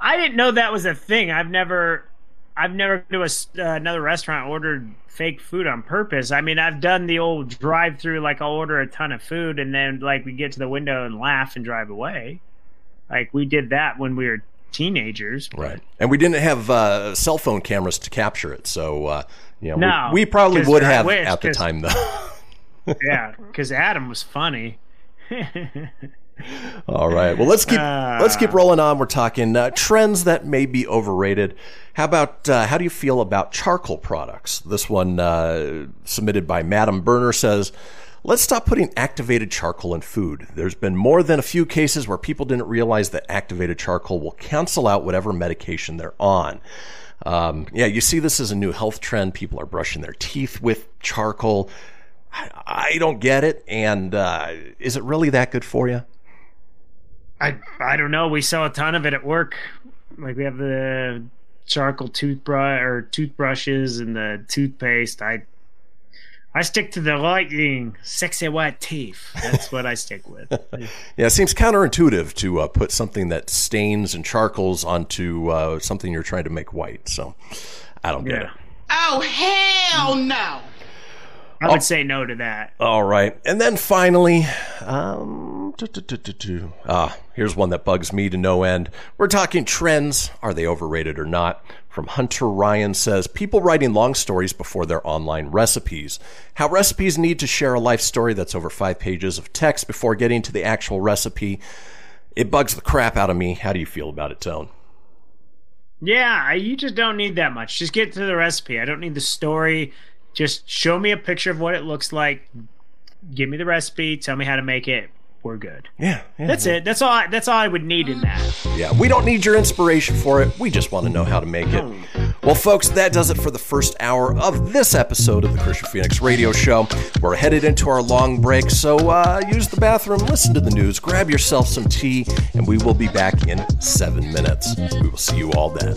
Speaker 3: I didn't know that was a thing. I've never, I've never to uh, another restaurant ordered fake food on purpose. I mean, I've done the old drive-through, like I'll order a ton of food and then like we get to the window and laugh and drive away. Like we did that when we were teenagers.
Speaker 2: Right. And we didn't have uh, cell phone cameras to capture it, so uh, you know
Speaker 3: No,
Speaker 2: we, we probably would
Speaker 3: I
Speaker 2: have
Speaker 3: wish,
Speaker 2: at the (laughs) time though.
Speaker 3: yeah, because Adam was funny. (laughs)
Speaker 2: All right. Well, let's keep let's keep rolling on. We're talking uh, trends that may be overrated. How about uh, how do you feel about charcoal products? This one uh, submitted by Madam Burner says. Let's stop putting activated charcoal in food. There's been more than a few cases where people didn't realize that activated charcoal will cancel out whatever medication they're on. Um, yeah, you see this is a new health trend. People are brushing their teeth with charcoal. I, I don't get it. And uh, is it really that good for you?
Speaker 3: I I don't know. We sell a ton of it at work. Like we have the charcoal toothbrush or toothbrushes and the toothpaste. I I stick to the lightning, sexy white teeth. That's what I stick with. (laughs)
Speaker 2: Yeah, it seems counterintuitive to uh, put something that stains and charcoals onto uh, something you're trying to make white. So I don't get it.
Speaker 9: Oh, hell no.
Speaker 3: I would say no to that.
Speaker 2: All right. And then finally, um, ah, here's one that bugs me to no end. We're talking trends. Are they overrated or not? From Hunter Ryan says people writing long stories before their online recipes. How recipes need to share a life story that's over five pages of text before getting to the actual recipe. It bugs the crap out of me. How do you feel about it, Tone?
Speaker 3: Yeah, you just don't need that much. Just get to the recipe. I don't need the story. Just show me a picture of what it looks like. Give me the recipe. Tell me how to make it. We're good.
Speaker 2: Yeah, yeah,
Speaker 3: that's
Speaker 2: yeah.
Speaker 3: it. That's all. I, that's all I would need in that.
Speaker 2: Yeah, we don't need your inspiration for it. We just want to know how to make it. Well, folks, that does it for the first hour of this episode of the Kristian Fenix Radio Show. We're headed into our long break, so uh, use the bathroom, listen to the news, grab yourself some tea, and we will be back in seven minutes. We will see you all then.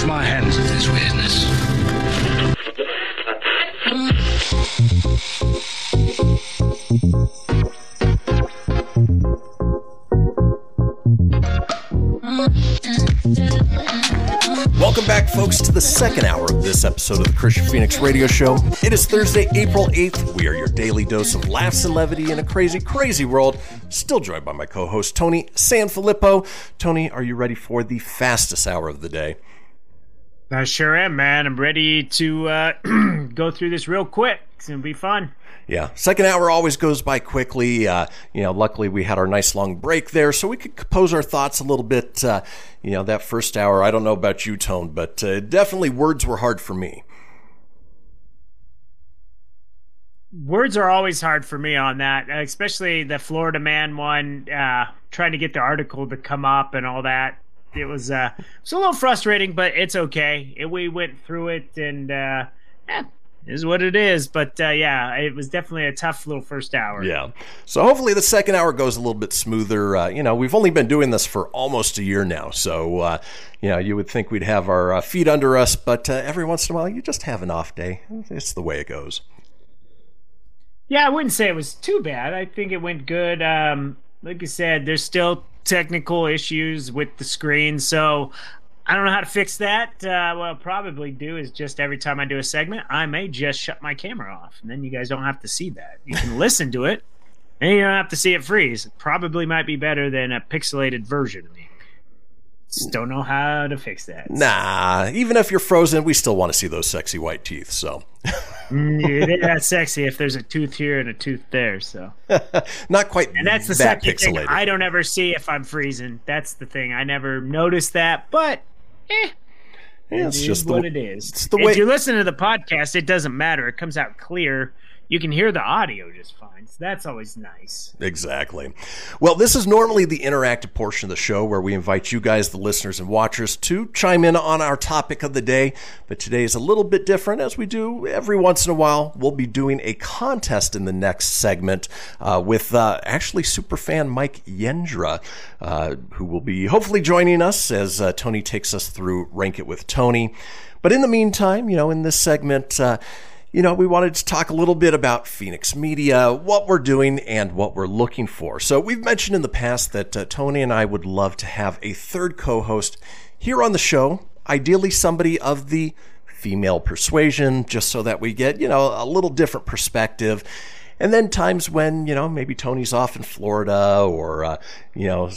Speaker 1: Wash my hands of this weirdness.
Speaker 2: Welcome back, folks, to the second hour of this episode of the Kristian Fenix Radio Show. It is Thursday, April 8th. We are your daily dose of laughs and levity in a crazy, crazy world. Still joined by my co host, Tony Sanfilippo. Tony, are you ready for the fastest hour of the day?
Speaker 3: I sure am, man. I'm ready to uh, (clears throat) go through this real quick. It's gonna be fun.
Speaker 2: Yeah, second hour always goes by quickly. Uh, you know, luckily we had our nice long break there, so we could compose our thoughts a little bit. Uh, you know, that first hour, I don't know about you, Tone, but uh, definitely words were hard for me.
Speaker 3: Words are always hard for me on that, especially the Florida man one. Uh, trying to get the article to come up and all that. It was uh, it's a little frustrating, but it's okay. It, we went through it, and uh, eh, is what it is. But uh, yeah, it was definitely a tough little first hour.
Speaker 2: Yeah. So hopefully the second hour goes a little bit smoother. Uh, you know, we've only been doing this for almost a year now, so uh, you know, you would think we'd have our uh, feet under us, but uh, every once in a while, you just have an off day. It's the way it goes.
Speaker 3: Yeah, I wouldn't say it was too bad. I think it went good. Um, like you said, there's still technical issues with the screen, so I don't know how to fix that. Uh, what I'll probably do is just every time I do a segment, I may just shut my camera off, and then you guys don't have to see that. You can (laughs) listen to it, and you don't have to see it freeze. It probably might be better than a pixelated version of me. Just don't know how to fix that.
Speaker 2: Nah, even if you're frozen, we still want to see those sexy white teeth. So, (laughs)
Speaker 3: Mm, it ain't that sexy if there's a tooth here and a tooth there. So, (laughs)
Speaker 2: not quite.
Speaker 3: and that's the
Speaker 2: that
Speaker 3: second thing. I don't ever see if I'm freezing. That's the thing. I never notice that, but eh,
Speaker 2: Yeah, it's just the
Speaker 3: what
Speaker 2: w-
Speaker 3: it is.
Speaker 2: it's the
Speaker 3: if
Speaker 2: way-
Speaker 3: you listen to the podcast, it doesn't matter. It comes out clear. You can hear the audio just fine. So that's always nice.
Speaker 2: Exactly. Well, this is normally the interactive portion of the show where we invite you guys, the listeners and watchers, to chime in on our topic of the day. But today is a little bit different, as we do every once in a while. We'll be doing a contest in the next segment uh, with uh, actually superfan Mike Yendra, uh, who will be hopefully joining us as uh, Tony takes us through Rank It with Tony. But in the meantime, you know, in this segment, uh, you know, we wanted to talk a little bit about Fenix Media, what we're doing, and what we're looking for. So, we've mentioned in the past that uh, Tony and I would love to have a third co host here on the show, ideally somebody of the female persuasion, just so that we get, you know, a little different perspective. And then times when, you know, maybe Tony's off in Florida or, uh, you know,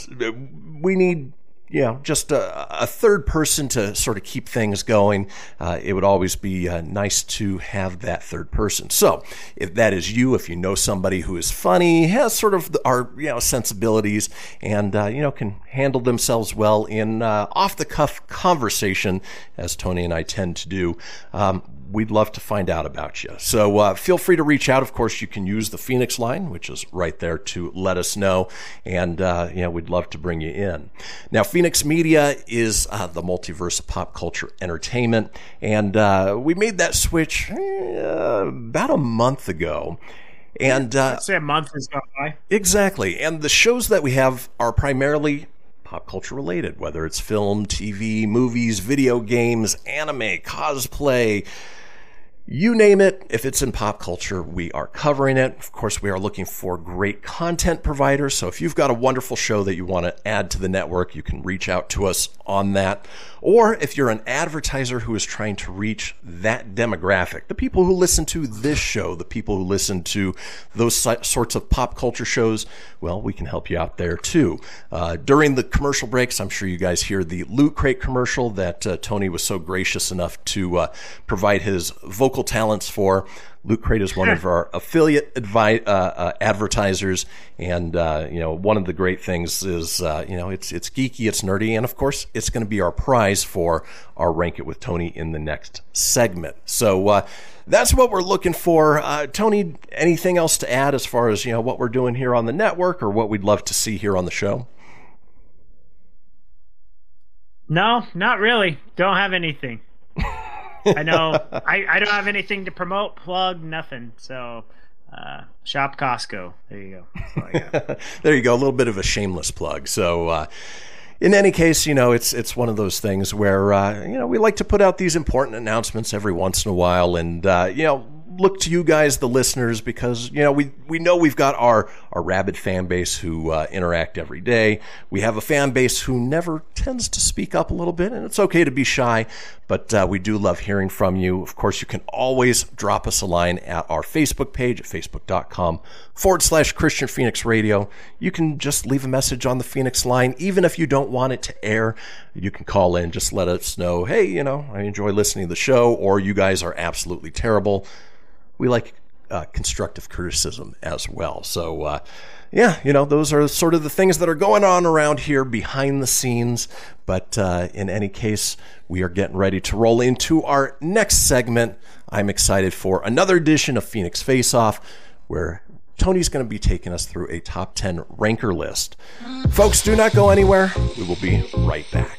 Speaker 2: we need you know, just a, a third person to sort of keep things going. Uh, it would always be uh, nice to have that third person. So, if that is you, if you know somebody who is funny, has sort of the, our you know sensibilities, and uh, you know can handle themselves well in uh, off the cuff conversation, as Tony and I tend to do. Um, we'd love to find out about you. So uh, feel free to reach out. Of course, you can use the Fenix line, which is right there to let us know. And, uh, you know, we'd love to bring you in. Now, Fenix Media is uh, the multiverse of pop culture entertainment. And uh, we made that switch uh, about a month ago. And uh,
Speaker 3: I'd say a month has gone by.
Speaker 2: Exactly. And the shows that we have are primarily pop culture related, whether it's film, TV, movies, video games, anime, cosplay. You name it, if it's in pop culture, we are covering it. Of course, we are looking for great content providers. So if you've got a wonderful show that you want to add to the network, you can reach out to us on that. Or if you're an advertiser who is trying to reach that demographic, the people who listen to this show, the people who listen to those sorts of pop culture shows, well, we can help you out there too. Uh, during the commercial breaks, I'm sure you guys hear the Loot Crate commercial that uh, Tony was so gracious enough to uh, provide his vocal local talents for. Loot Crate is one of our affiliate advi- uh, uh, advertisers, and uh, you know one of the great things is uh, you know it's it's geeky, it's nerdy, and of course it's going to be our prize for our rank it with Tony in the next segment. So uh, that's what we're looking for. Uh, Tony, anything else to add as far as you know what we're doing here on the network, or what we'd love to see here on the show?
Speaker 3: No, not really. Don't have anything. (laughs) I know I, I don't have anything to promote, plug, nothing. So uh, shop Costco. There you
Speaker 2: go. (laughs) there you go. A little bit of a shameless plug. So. Uh, in any case, you know, it's it's one of those things where uh, you know we like to put out these important announcements every once in a while, and uh, you know look to you guys, the listeners, because you know we we know we've got our our rabid fan base who uh, interact every day. We have a fan base who never tends to speak up a little bit, and it's okay to be shy, but uh, we do love hearing from you. Of course, you can always drop us a line at our Facebook page at facebook.com forward slash Kristian Fenix Radio. You can just leave a message on the Fenix line, even if you don't want it to air. You can call in, just let us know, hey, you know, I enjoy listening to the show, or you guys are absolutely terrible we like uh, constructive criticism as well. So, uh, yeah, you know, those are sort of the things that are going on around here behind the scenes. But uh, in any case, we are getting ready to roll into our next segment. I'm excited for another edition of Fenix Face Off, where Tony's going to be taking us through a top 10 ranker list. Folks, do not go anywhere. We will be right back.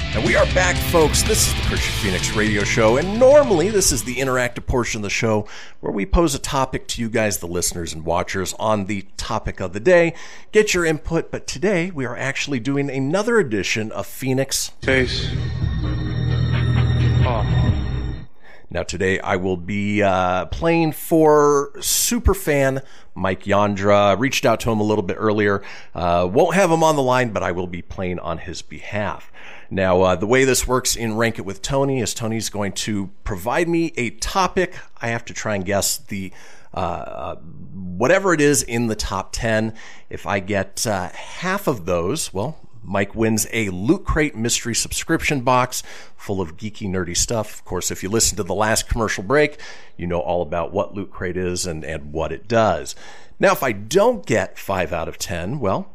Speaker 2: And we are back, folks. This is the Kristian Fenix Radio Show, and normally this is the interactive portion of the show where we pose a topic to you guys, the listeners and watchers, on the topic of the day. Get your input, but today we are actually doing another edition of Fenix.
Speaker 13: Chase. Oh.
Speaker 2: Now, today I will be uh, playing for superfan Mike Yandra. Reached out to him a little bit earlier. Uh, won't have him on the line, but I will be playing on his behalf. Now, uh, the way this works in Rank It with Tony is Tony's going to provide me a topic. I have to try and guess the uh, uh whatever it is in the top 10. If I get uh, half of those, well, Mike wins a Loot Crate mystery subscription box full of geeky, nerdy stuff. Of course, if you listen to the last commercial break, you know all about what Loot Crate is and, and what it does. Now, if I don't get 5 out of 10, well,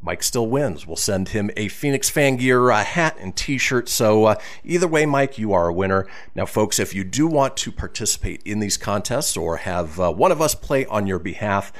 Speaker 2: Mike still wins. We'll send him a Fenix Fan Gear uh, hat and t shirt. So, uh, either way, Mike, you are a winner. Now, folks, if you do want to participate in these contests or have uh, one of us play on your behalf,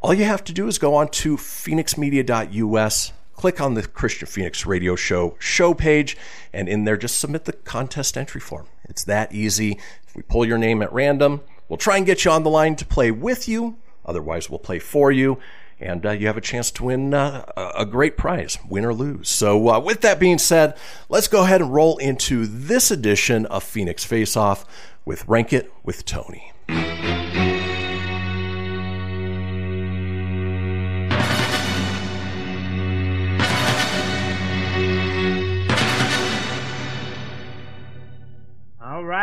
Speaker 2: all you have to do is go on to fenixmedia.us click on the Kristian Fenix Radio Show show page, and in there, just submit the contest entry form. It's that easy. If we pull your name at random, we'll try and get you on the line to play with you. Otherwise, we'll play for you. And uh, you have a chance to win uh, a great prize, win or lose. So, uh, with that being said, let's go ahead and roll into this edition of Fenix Face Off with Rank It with Tony.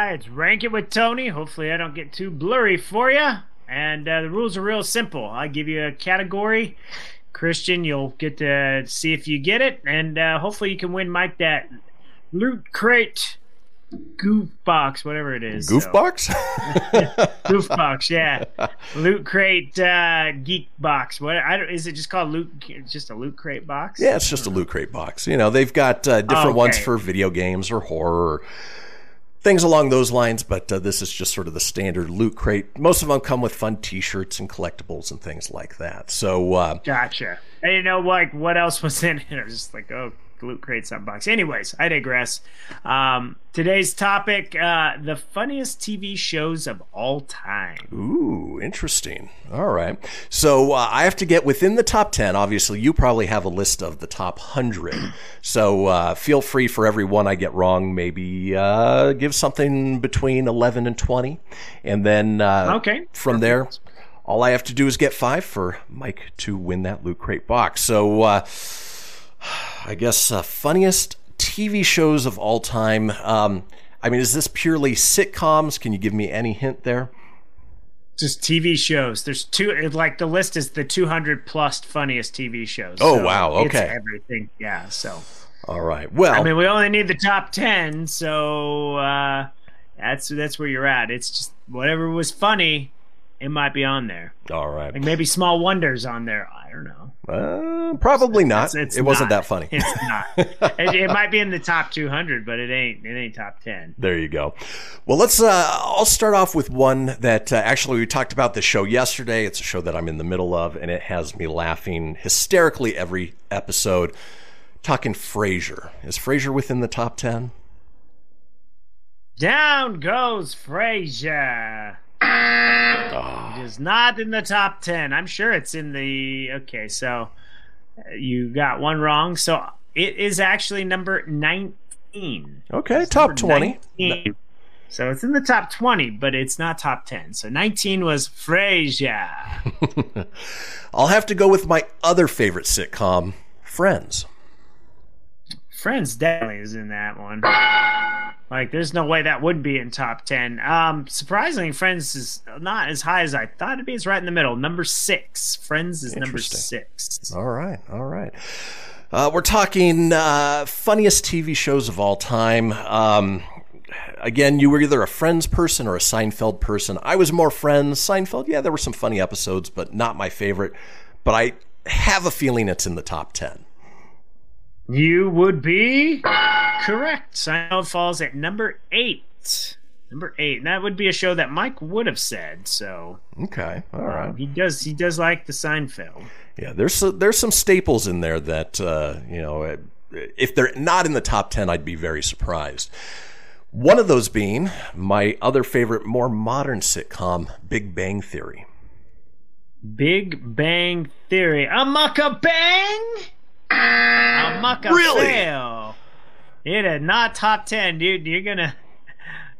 Speaker 3: Right, rank it with Tony. Hopefully, I don't get too blurry for you. And uh, the rules are real simple. I give you a category. Christian, you'll get to see if you get it, and uh, hopefully you can win Mike that loot crate goof box, whatever it is.
Speaker 2: Goof
Speaker 3: so.
Speaker 2: box? (laughs) (laughs)
Speaker 3: goof box, yeah. Loot crate uh, geek box. What I don't, is it just called loot? Just a loot crate box?
Speaker 2: Yeah, it's just a loot crate box. You know, they've got uh, different oh, okay. ones for video games or horror. Or, things along those lines, but uh, this is just sort of the standard loot crate. Most of them come with fun T-shirts and collectibles and things like that. So, uh,
Speaker 3: gotcha. I didn't know like what else was in it. (laughs) I was just like, oh, Loot Crate Box. Anyways, I digress. Um, today's topic: uh, the funniest TV shows of all time.
Speaker 2: Ooh, interesting. All right. So uh, I have to get within the top 10. Obviously, you probably have a list of the top 100. (clears throat) So uh, feel free for every one I get wrong, maybe uh, give something between 11 and 20. And then uh,
Speaker 3: okay.
Speaker 2: from there, all I have to do is get five for Mike to win that Loot Crate box. So uh, I guess uh, funniest TV shows of all time. Um, I mean, is this purely sitcoms? Can you give me any hint there?
Speaker 3: Just TV shows. There's two. Like the list is the 200 plus funniest TV shows.
Speaker 2: Oh
Speaker 3: so
Speaker 2: wow! Okay,
Speaker 3: everything. Yeah. So.
Speaker 2: All right. Well,
Speaker 3: I mean, we only need the top 10, so uh, that's that's where you're at. It's just whatever was funny, it might be on there.
Speaker 2: All right.
Speaker 3: Like maybe Small Wonders on there. I don't know.
Speaker 2: Uh, probably not.
Speaker 3: It's, it's
Speaker 2: it wasn't that funny. (laughs)
Speaker 3: It's not. (laughs) it, it, might be in the top 200, but it ain't. It ain't top 10.
Speaker 2: There you go. Well, let's. Uh, I'll start off with one that uh, actually we talked about the show yesterday. It's a show that I'm in the middle of, and it has me laughing hysterically every episode. Talking Frasier. Is Frasier within the top 10?
Speaker 3: Down goes Frasier.
Speaker 2: Oh.
Speaker 3: It is not in the top 10. I'm sure it's in the. Okay, so uh, you got one wrong. So it is actually number 19.
Speaker 2: Okay, it's top 20.
Speaker 3: 19. So it's in the top 20, but it's not top 10. So 19 was Frasier. (laughs)
Speaker 2: I'll have to go with my other favorite sitcom, Friends.
Speaker 3: Friends definitely is in that one. Like, there's no way that would be in top 10. Um, surprisingly, Friends is not as high as I thought it'd be. It's right in the middle. Number six. Friends is number six.
Speaker 2: All right. All right. Uh, we're talking uh, funniest TV shows of all time. Um, again, you were either a Friends person or a Seinfeld person. I was more Friends. Seinfeld, yeah, there were some funny episodes, but not my favorite. But I have a feeling it's in the top 10.
Speaker 3: You would be correct. Seinfeld falls at number eight. Number eight. And that would be a show that Mike would have said. So
Speaker 2: okay, all right.
Speaker 3: Um, he does. He does like the Seinfeld.
Speaker 2: Yeah, there's there's some staples in there that uh, you know. If they're not in the top ten, I'd be very surprised. One of those being my other favorite, more modern sitcom, Big Bang Theory.
Speaker 3: Big Bang Theory. A mucka bang. A mucka
Speaker 2: really?
Speaker 3: fail. It is not top ten, dude. You're gonna. (laughs)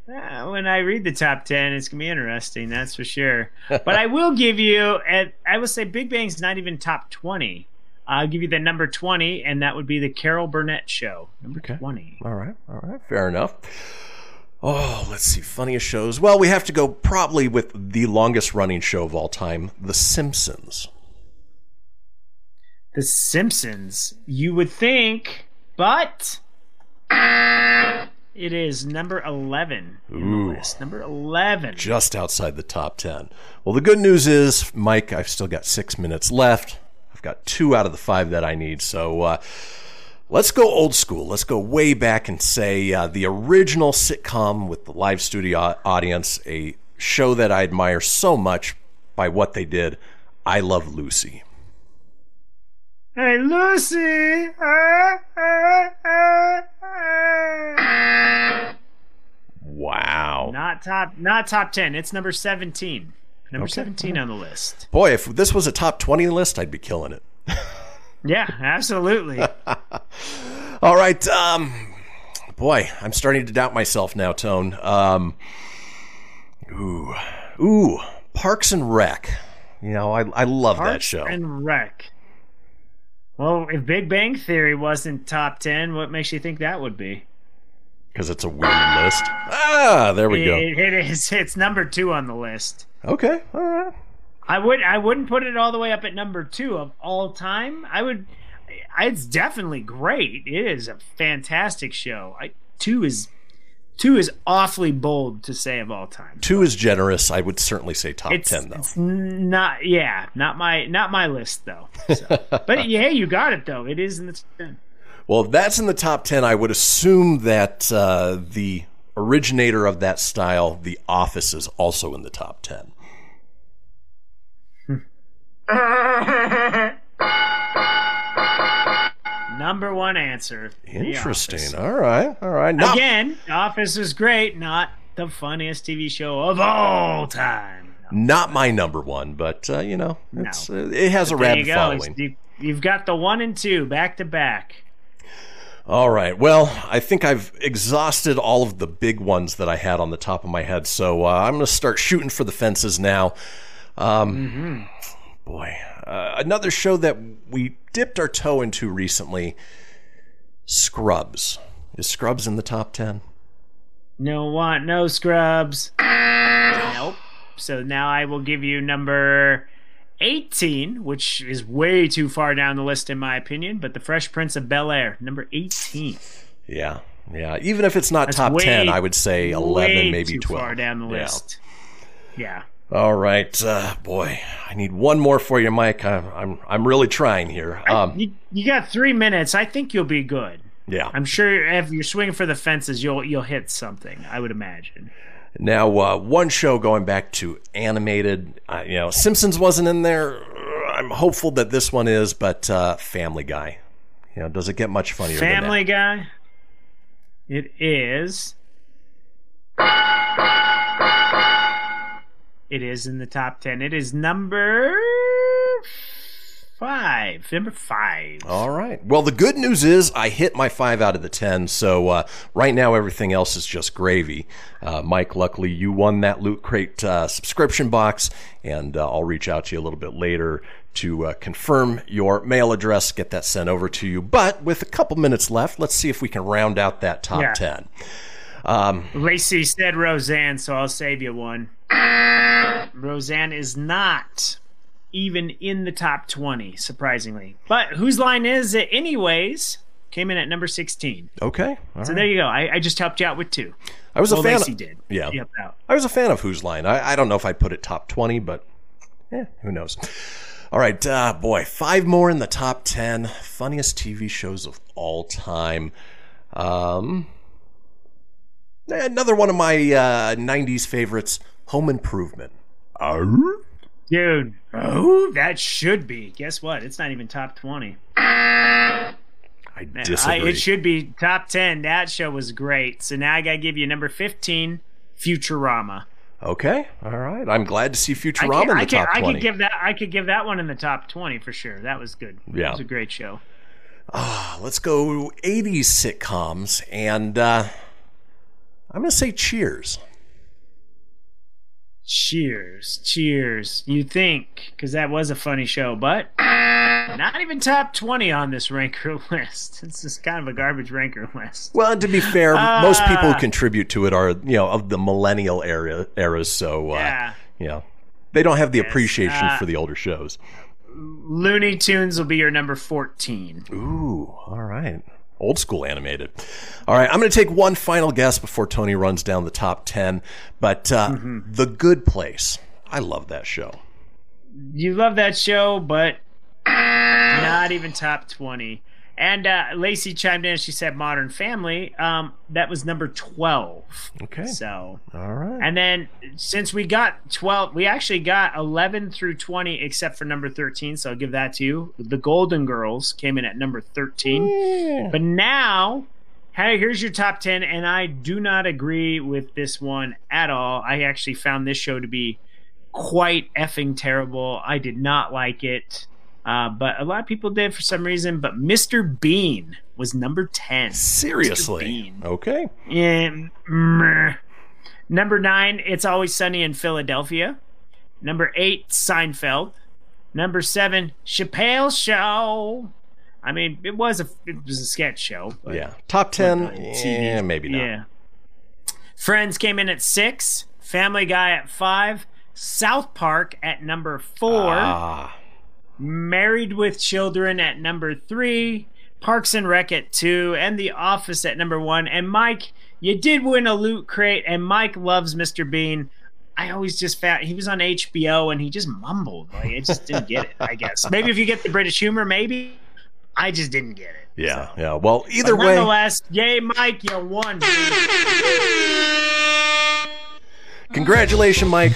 Speaker 3: Uh, when I read the top ten, it's gonna be interesting. That's for sure. but I will give you. At, I will say Big Bang's not even top twenty. I'll give you the number twenty, and that would be the Carol Burnett Show. Number
Speaker 2: okay.
Speaker 3: twenty.
Speaker 2: All right. All right. Fair enough. Oh, let's see. Funniest shows. Well, we have to go probably with the longest running show of all time, The Simpsons.
Speaker 3: The Simpsons. You would think, but it is number 11 in
Speaker 2: Ooh.
Speaker 3: the list. Number 11.
Speaker 2: Just outside the top 10. Well, the good news is, Mike, I've still got six minutes left. I've got two out of the five that I need. So uh, let's go old school. Let's go way back and say uh, the original sitcom with the live studio audience, a show that I admire so much by what they did. I Love Lucy.
Speaker 3: Hey, Lucy! Ah, ah, ah.
Speaker 2: Wow.
Speaker 3: Not top not top 10. It's number 17. Number
Speaker 2: Okay.
Speaker 3: 17 on the list.
Speaker 2: Boy, if this was a top 20 list, I'd be killing it. (laughs)
Speaker 3: Yeah, absolutely. (laughs)
Speaker 2: All right. Um, boy, I'm starting to doubt myself now, Tone. Um, ooh, ooh, Parks and Rec. You know, I I love that
Speaker 3: Parks
Speaker 2: show.
Speaker 3: and Rec. Well, if Big Bang Theory wasn't top 10, what makes you think that would be?
Speaker 2: because it's a weird list. Ah, there we go.
Speaker 3: It, it is. (laughs) It's number two on the list.
Speaker 2: Okay, all right.
Speaker 3: I would. I wouldn't put it all the way up at number two of all time. I would. It's definitely great. It is a fantastic show. I, two is two is awfully bold to say of all time.
Speaker 2: Two is generous. I would certainly say top
Speaker 3: It's,
Speaker 2: ten though.
Speaker 3: it's not. Yeah, not my not my list though. So. (laughs) but yeah, you got it though. It is in the top ten.
Speaker 2: Well, if that's in the top 10, I would assume that uh, the originator of that style, The Office, is also in the top 10. (laughs)
Speaker 3: Number one answer.
Speaker 2: Interesting. All right. All right. Not,
Speaker 3: Again, The Office is great, not the funniest TV show of all time.
Speaker 2: not my number one, but uh, you know, it's, uh, it has a
Speaker 3: There
Speaker 2: rabid
Speaker 3: you go.
Speaker 2: following.
Speaker 3: You- You've got the one and two back to back.
Speaker 2: All right. Well, I think I've exhausted all of the big ones that I had on the top of my head, so uh, I'm going to start shooting for the fences now. Um, Boy, uh, another show that we dipped our toe into recently Scrubs. Is Scrubs in the top 10?
Speaker 3: No want, no scrubs. nope. So now I will give you number 18, which is way too far down the list in my opinion, but The Fresh Prince of Bel Air, number 18.
Speaker 2: Yeah. Yeah. Even if it's not
Speaker 3: That's
Speaker 2: top
Speaker 3: way-
Speaker 2: 10, I would say 11,
Speaker 3: way
Speaker 2: maybe
Speaker 3: too
Speaker 2: 12.
Speaker 3: far down the
Speaker 2: Yeah.
Speaker 3: list. Yeah.
Speaker 2: All right, uh, boy, I need one more for you, Mike. I'm I'm, I'm really trying here. Um,
Speaker 3: You, you got three minutes. I think you'll be good.
Speaker 2: yeah.
Speaker 3: I'm sure if you're swinging for the fences, you'll you'll hit something. I would imagine.
Speaker 2: Now, uh, one show going back to animated, uh, you know, Simpsons wasn't in there. I'm hopeful that this one is, but uh, Family Guy. You know, does it get much funnier
Speaker 3: Family Guy. It is. It is in the top ten. It is number five. Number five.
Speaker 2: All right. Well, the good news is I hit my five out of the ten, so uh, right now everything else is just gravy. Uh, Mike, luckily you won that Loot Crate uh, subscription box, and uh, I'll reach out to you a little bit later to uh, confirm your mail address, get that sent over to you. But with a couple minutes left, let's see if we can round out that top
Speaker 3: Yeah.
Speaker 2: ten. Um,
Speaker 3: Lacey said Roseanne, so I'll save you one. Roseanne is not even in the top 20, surprisingly. But whose line is it, anyways? Came in at number 16.
Speaker 2: okay.
Speaker 3: so
Speaker 2: right.
Speaker 3: there you go. I, I just helped you out with two.
Speaker 2: I was a fan.
Speaker 3: Lacey
Speaker 2: of,
Speaker 3: did.
Speaker 2: Yeah,
Speaker 3: She helped out.
Speaker 2: I was a fan of Who's Line. I, I don't know if I'd put it top twenty, but eh, who knows? All right, uh, boy, five more in the top ten funniest TV shows of all time. Um, another one of my uh, '90s favorites, Home Improvement.
Speaker 3: Dude, oh, that should be. Guess what? It's not even top 20.
Speaker 2: I
Speaker 3: I,
Speaker 2: disagree.
Speaker 3: it should be top 10. That show was great. So now I got to give you number 15, Futurama.
Speaker 2: okay, all right. I'm glad to see
Speaker 3: I
Speaker 2: Futurama
Speaker 3: could-
Speaker 2: in
Speaker 3: I
Speaker 2: the
Speaker 3: could-
Speaker 2: top
Speaker 3: I
Speaker 2: twenty.
Speaker 3: could give that. I could give that one in the top twenty for sure. That was good.
Speaker 2: Yeah.
Speaker 3: it was a great show.
Speaker 2: Ah, let's go 80s sitcoms, and uh, I'm going to say Cheers.
Speaker 3: Cheers, cheers. You think because that was a funny show, but not even top twenty on this ranker (laughs) list. It's just kind of a garbage ranker list.
Speaker 2: Well, and to be fair, most people
Speaker 3: Ah.
Speaker 2: who contribute to it are, you know, of the millennial era eras, so uh,
Speaker 3: Yeah.
Speaker 2: you know, they don't have the appreciation
Speaker 3: uh,
Speaker 2: for the older shows.
Speaker 3: Looney Tunes will be your number fourteen.
Speaker 2: Ooh, all right. Old school animated. All right, I'm going to take one final guess before Tony runs down the top 10, but uh,
Speaker 3: Mm-hmm.
Speaker 2: The Good Place. I love that show.
Speaker 3: You love that show, but not even top 20. And uh, Lacey chimed in. She said Modern Family. Um, that was number 12.
Speaker 2: Okay.
Speaker 3: So,
Speaker 2: All right.
Speaker 3: and then since we got 12, we actually got 11 through 20, except for number 13. So I'll give that to you. The Golden Girls came in at number 13. But now, hey, here's your top 10. And I do not agree with this one at all. I actually found this show to be quite effing terrible. I did not like it. Uh, but a lot of people did for some reason. But Mr. Bean was number 10.
Speaker 2: Seriously. Okay.
Speaker 3: Yeah, meh. Number nine, It's Always Sunny in Philadelphia. Number eight, Seinfeld. Number seven, Chappelle Show. I mean, it was a it was a sketch show.
Speaker 2: Yeah. Top 10,
Speaker 3: but, TV.
Speaker 2: yeah, maybe not.
Speaker 3: Yeah. Friends came in at six. Family Guy at five. South Park at number four.
Speaker 2: Ah,
Speaker 3: Married with Children at number three, Parks and Rec at two, and The Office at number one. And Mike, you did win a loot crate, and Mike loves Mr. Bean. I always just found he was on HBO and he just mumbled. Like I just didn't get it. I guess (laughs) maybe if you get the British humor, maybe. I just didn't get it.
Speaker 2: yeah, yeah. Well, either
Speaker 3: But
Speaker 2: way,
Speaker 3: nonetheless, yay, Mike, you won. (laughs)
Speaker 2: Congratulations, Mike.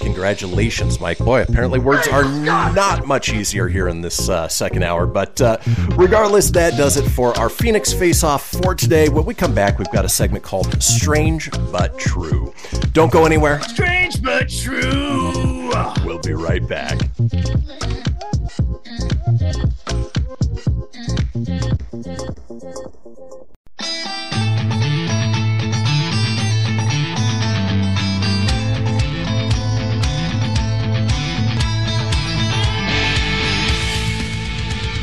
Speaker 2: Congratulations, Mike. Boy, apparently words are not much easier here in this uh, second hour. But uh, regardless, that does it for our Fenix Face Off for today. When we come back, we've got a segment called Strange But True. Don't go anywhere.
Speaker 3: Strange but true.
Speaker 2: We'll be right back.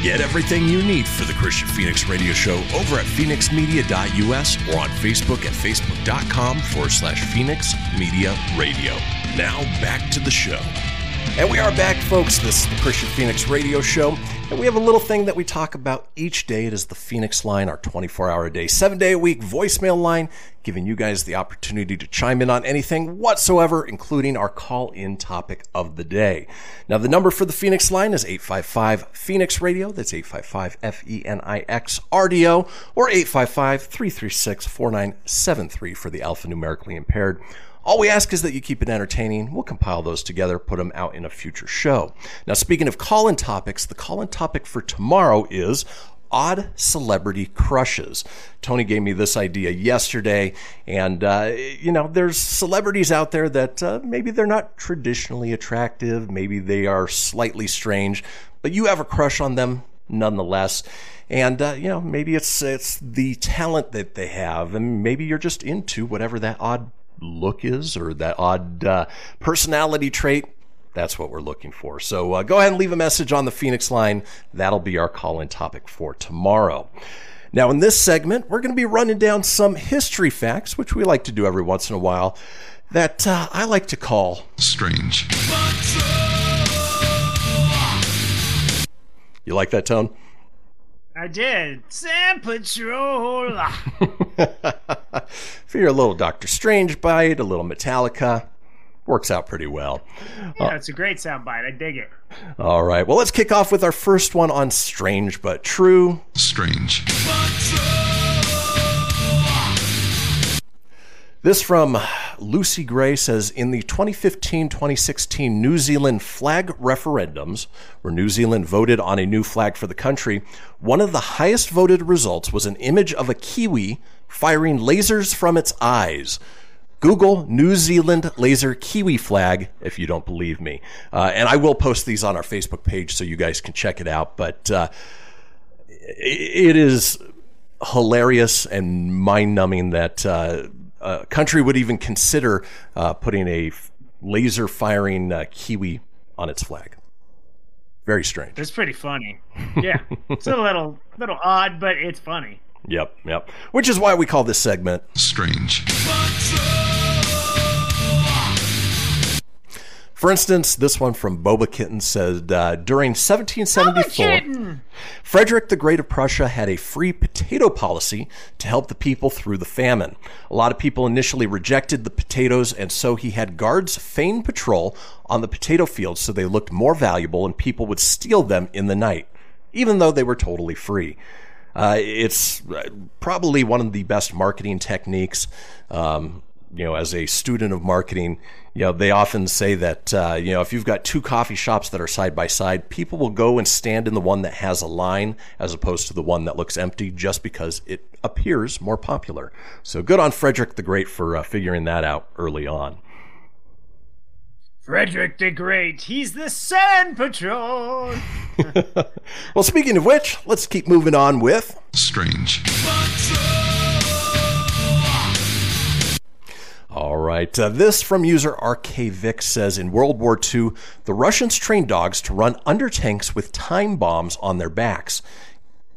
Speaker 12: Get everything you need for the Kristian Fenix Radio Show over at fenixmedia.us or on Facebook at facebook.com forward slash Fenix Media Radio. Now back to the show.
Speaker 2: And we are back, folks. This is the Kristian Fenix Radio Show. And we have a little thing that we talk about each day. It is the Fenix line, our 24 hour a day, seven day a week voicemail line, giving you guys the opportunity to chime in on anything whatsoever, including our call in topic of the day. Now, the number for the Fenix line is 855 Fenix Radio. That's 855 F E N I X R D O or 855 336 4973 for the alphanumerically impaired. All we ask is that you keep it entertaining. We'll compile those together, put them out in a future show. Now, speaking of call in topics, the call in topic for tomorrow is odd celebrity crushes. Tony gave me this idea yesterday, and uh, you know, there's celebrities out there that uh, maybe they're not traditionally attractive, maybe they are slightly strange, but you have a crush on them nonetheless. And uh, you know, maybe it's it's the talent that they have, and maybe you're just into whatever that odd look is or that odd uh, personality trait, that's what we're looking for. So uh, go ahead and leave a message on the Fenix line. That'll be our call in topic for tomorrow. Now, in this segment, we're going to be running down some history facts, which we like to do every once in a while, that uh, I like to call
Speaker 8: strange.
Speaker 2: You like that tone?
Speaker 3: I did. Sand Patrol. (laughs) (laughs)
Speaker 2: if you're a little Doctor Strange bite, a little Metallica, works out pretty well.
Speaker 3: Yeah, it's a great soundbite. I dig it.
Speaker 2: All right. Well, let's kick off with our first one on Strange but True.
Speaker 8: Strange.
Speaker 2: This from Lucy Gray says In the 2015 2016 New Zealand flag referendums, where New Zealand voted on a new flag for the country, one of the highest voted results was an image of a kiwi firing lasers from its eyes. Google New Zealand laser kiwi flag if you don't believe me. Uh, and I will post these on our Facebook page so you guys can check it out. But uh, it is hilarious and mind numbing that. Uh, a country would even consider uh, putting a laser firing uh, kiwi on its flag. Very strange.
Speaker 3: It's pretty funny. (laughs) Yeah, it's a little little odd, but it's funny.
Speaker 2: Yep, yep. Which is why we call this segment
Speaker 8: strange.
Speaker 2: For instance, this one from Boba Kitten said uh, during 1774, Frederick the Great of Prussia had a free potato policy to help the people through the famine. A lot of people initially rejected the potatoes, and so he had guards feign patrol on the potato fields so they looked more valuable and people would steal them in the night, even though they were totally free. Uh, it's probably one of the best marketing techniques. Um, you know, as a student of marketing, you know, they often say that, uh, you know, if you've got two coffee shops that are side by side, people will go and stand in the one that has a line as opposed to the one that looks empty just because it appears more popular. So good on Frederick the Great for uh, figuring that out early on.
Speaker 3: Frederick the Great, he's the Sand Patrol. (laughs)
Speaker 2: well, speaking of which, let's keep moving on with
Speaker 8: Strange.
Speaker 2: All right. Uh, this from user RKVic says in World War II, the Russians trained dogs to run under tanks with time bombs on their backs,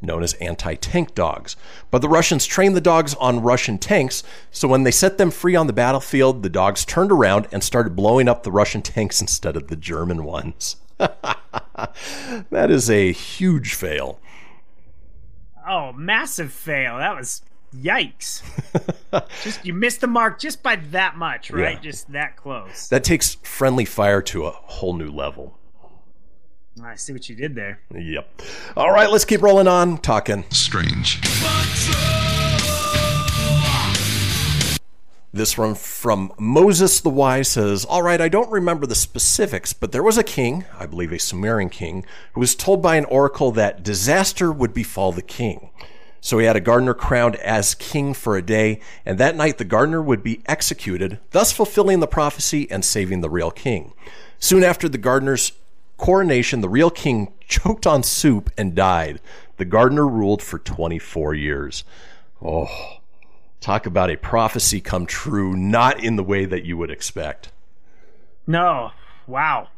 Speaker 2: known as anti tank dogs. But the Russians trained the dogs on Russian tanks, so when they set them free on the battlefield, the dogs turned around and started blowing up the Russian tanks (laughs) instead of the German ones. (laughs) that is a huge fail.
Speaker 3: Oh, massive fail. That was yikes (laughs) just you missed the mark just by that much right yeah. just that close
Speaker 2: that takes friendly fire to a whole new level
Speaker 3: i see what you did there.
Speaker 2: Yep. All right let's keep rolling on. Talking.
Speaker 8: Strange.
Speaker 2: This one from Moses the Wise says, All right, I don't remember the specifics, but there was a king, I believe a Sumerian king, who was told by an oracle that disaster would befall the king. So he had a gardener crowned as king for a day, and that night the gardener would be executed, thus fulfilling the prophecy and saving the real king. Soon after the gardener's coronation, the real king (laughs) choked on soup and died. The gardener ruled for 24 years. Oh, talk about a prophecy come true, not in the way that you would expect.
Speaker 3: No, wow,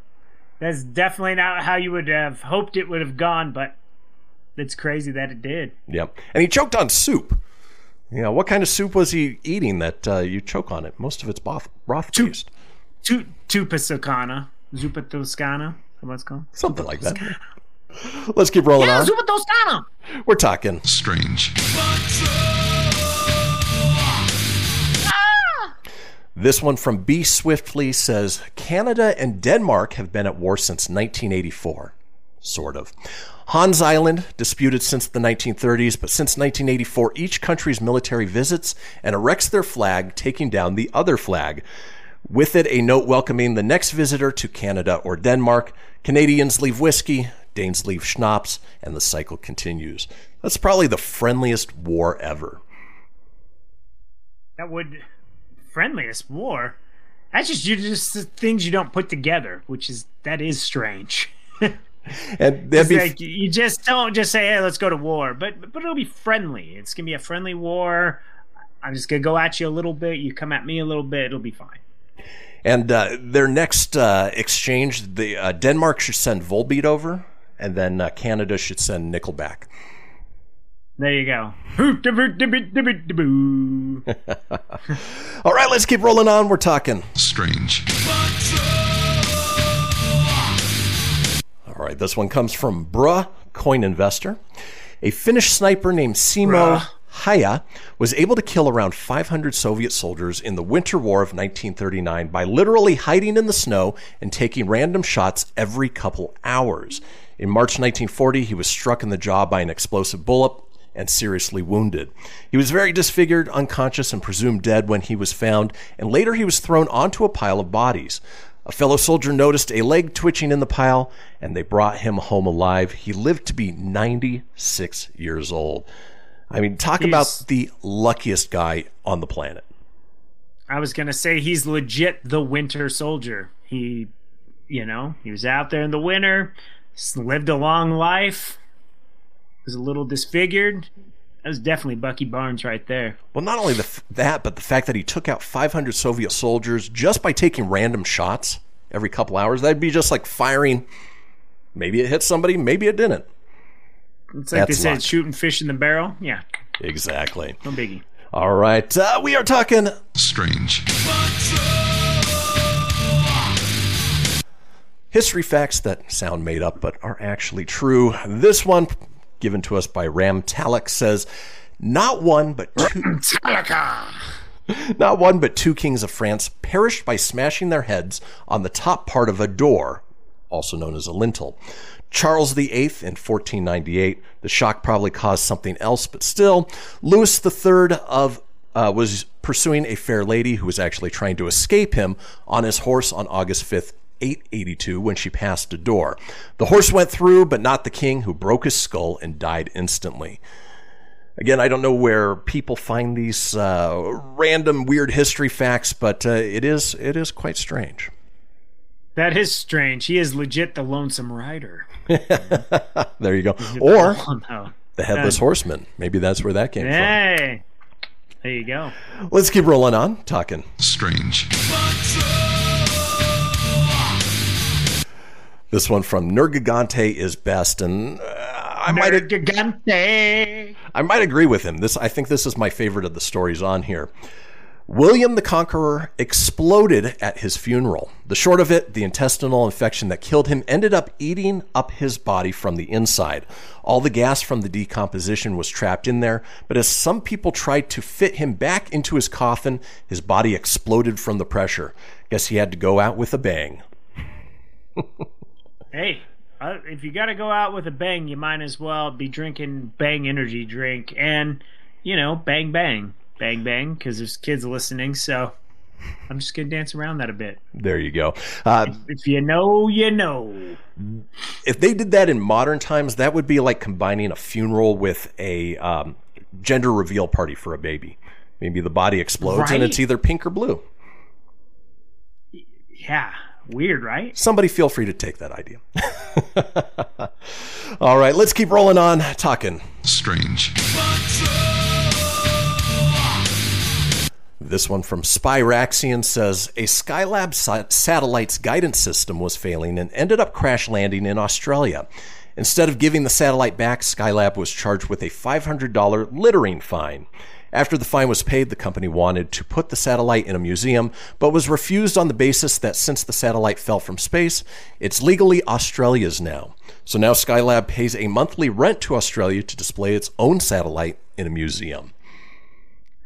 Speaker 3: that's definitely not how you would have hoped it would have gone, but it's crazy that it did.
Speaker 2: Yep, and he choked on soup. You know, what kind of soup was he eating that uh, you choke on it? Most of it's broth, broth based.
Speaker 3: Tu, tupasacana, zupa toscana, what's called?
Speaker 2: Something like that. Let's keep rolling
Speaker 3: yeah,
Speaker 2: on.
Speaker 3: zupa toscana.
Speaker 2: We're talking
Speaker 8: strange. Ah!
Speaker 2: This one from B. Swiftly says Canada and Denmark have been at war since 1984. Sort of. Hans Island, disputed since the 1930s, but since 1984, each country's military visits and erects their flag, taking down the other flag. With it, a note welcoming the next visitor to Canada or Denmark. Canadians leave whiskey, Danes leave schnapps, and the cycle continues. That's probably the friendliest war ever.
Speaker 3: That would friendliest war. That's just you just things you don't put together, which is that is strange. (laughs)
Speaker 2: and that'd be
Speaker 3: like, you just don't just say, "Hey, let's go to war," but but it'll be friendly. It's gonna be a friendly war. I'm just gonna go at you a little bit. You come at me a little bit. It'll be fine.
Speaker 2: And uh, their next uh, exchange, the uh, Denmark should send Volbeat over, and then uh, Canada should send Nickelback.
Speaker 3: There you go. (laughs)
Speaker 2: All right, let's keep rolling on. We're talking
Speaker 8: strange.
Speaker 2: All right, this one comes from Bruh Coin Investor. A Finnish sniper named Simo Häyhä was able to kill around 500 Soviet soldiers in the Winter War of 1939 by literally hiding in the snow and taking random shots every couple hours. In March 1940, he was struck in the jaw by an explosive bullet and seriously wounded. He was very disfigured, unconscious, and presumed dead when he was found, and later he was thrown onto a pile of bodies. A fellow soldier noticed a leg twitching in the pile, and they brought him home alive. He lived to be 96 years old. I mean, talk
Speaker 3: He's-
Speaker 2: about the luckiest guy on the planet.
Speaker 3: I was gonna say he's legit the Winter Soldier. He, you know, he was out there in the winter, lived a long life, was a little disfigured. That was definitely Bucky Barnes right there.
Speaker 2: Well, not only the, f- that, but the fact that he took out 500 Soviet soldiers just by taking random shots every couple hours. That'd be just like firing. Maybe it hit somebody, maybe it didn't.
Speaker 3: It's like
Speaker 2: That's
Speaker 3: they said,
Speaker 2: luck.
Speaker 3: shooting fish in the barrel. Yeah,
Speaker 2: Exactly.
Speaker 3: no biggie.
Speaker 2: All right, uh, we are talking
Speaker 8: strange.
Speaker 2: history facts that sound made up but are actually true. This one, given to us by Ram Talek, says not one but two. Not one but two kings of France perished by smashing their heads on the top part of a door, also known as a lintel. Charles VIII in 1498. The shock probably caused something else, but still, Louis III of uh, was pursuing a fair lady who was actually trying to escape him on his horse on August 5th, 882, when she passed a door. The horse went through, but not the king, who broke his skull and died instantly. Again, I don't know where people find these uh, random weird history facts, but uh, it is it is quite strange.
Speaker 3: That is strange. He is legit the lonesome rider. (laughs)
Speaker 2: there you go. Or the headless horseman. Maybe that's where that came from.
Speaker 3: Hey, there you go.
Speaker 2: Let's keep rolling on, talking
Speaker 8: strange.
Speaker 2: This one from Nergigante is best, and uh, I might
Speaker 3: Gigante.
Speaker 2: I might agree with him. This I think this is my favorite of the stories on here. William the Conqueror exploded at his funeral. The short of it, the intestinal infection that killed him ended up eating up his body from the inside. All the gas from the decomposition was trapped in there, but as some people tried to fit him back into his coffin, his body exploded from the pressure. Guess he had to go out with a bang. (laughs)
Speaker 3: Hey, uh, if you got to go out with a bang, you might as well be drinking Bang energy drink and, you know, bang bang. Bang bang because there's kids listening. So I'm just gonna dance around that a bit.
Speaker 2: There you go. Uh,
Speaker 3: If you know, you know.
Speaker 2: if they did that in modern times, that would be like combining a funeral with a um, gender reveal party for a baby. Maybe the body explodes and it's either pink or blue.
Speaker 3: Yeah, weird, right?
Speaker 2: Somebody feel free to take that idea. (laughs) All right, let's keep rolling on talking.
Speaker 8: Strange.
Speaker 2: This one from Spyraxian says a Skylab sa- satellite's guidance system was failing and ended up crash landing in Australia. Instead of giving the satellite back, Skylab was charged with a $500 littering fine. After the fine was paid, the company wanted to put the satellite in a museum, but was refused on the basis that since the satellite fell from space, it's legally Australia's now. So now Skylab pays a monthly rent to Australia to display its own satellite in a museum.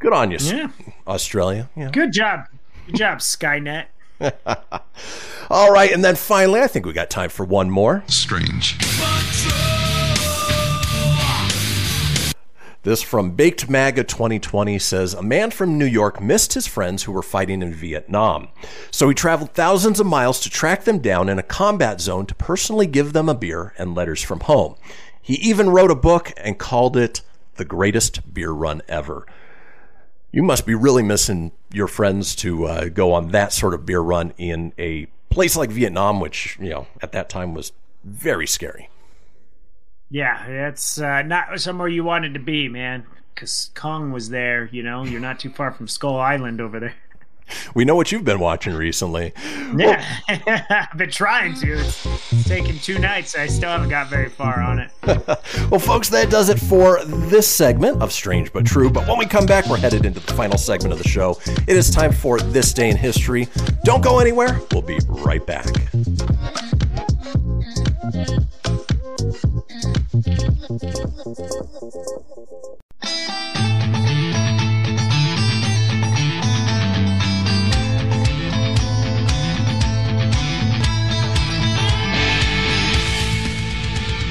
Speaker 2: Good on you,
Speaker 3: Yeah.
Speaker 2: Australia. Yeah.
Speaker 3: Good job. Good job, Skynet. (laughs)
Speaker 2: All right, and then finally, I think we got time for one more.
Speaker 8: Strange.
Speaker 2: This from Baked Maga 2020 says a man from New York missed his friends who were fighting in Vietnam. So he traveled thousands of miles to track them down in a combat zone to personally give them a beer and letters from home. He even wrote a book and called it The Greatest Beer Run Ever. You must be really missing your friends to uh, go on that sort of beer run in a place like Vietnam, which, you know, at that time was very scary.
Speaker 3: Yeah, it's uh, not somewhere you wanted to be, man. Because Kong was there, you know. You're not too far from Skull Island over there.
Speaker 2: We know what you've been watching recently.
Speaker 3: Yeah, (laughs) I've been trying to. It's, it's taken two nights. I still haven't got very far on it. (laughs)
Speaker 2: Well, folks, that does it for this segment of Strange But True. But when we come back, we're headed into the final segment of the show. It is time for This Day in History. Don't go anywhere. We'll be right back. (laughs)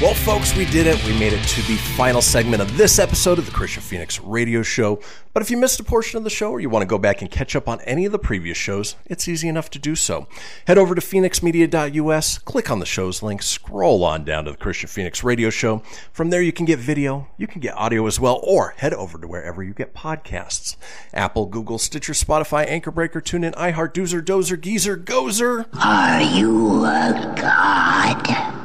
Speaker 2: Well, folks, we did it. We made it to the final segment of this episode of the Kristian Fenix Radio Show. But if you missed a portion of the show or you want to go back and catch up on any of the previous shows, it's easy enough to do so. Head over to fenixmedia.us, click on the show's link, scroll on down to the Kristian Fenix Radio Show. From there, you can get video, you can get audio as well, or head over to wherever you get podcasts Apple, Google, Stitcher, Spotify, Anchor Breaker, TuneIn, iHeart, Doozer, Dozer, Geezer, Gozer.
Speaker 7: Are you a god?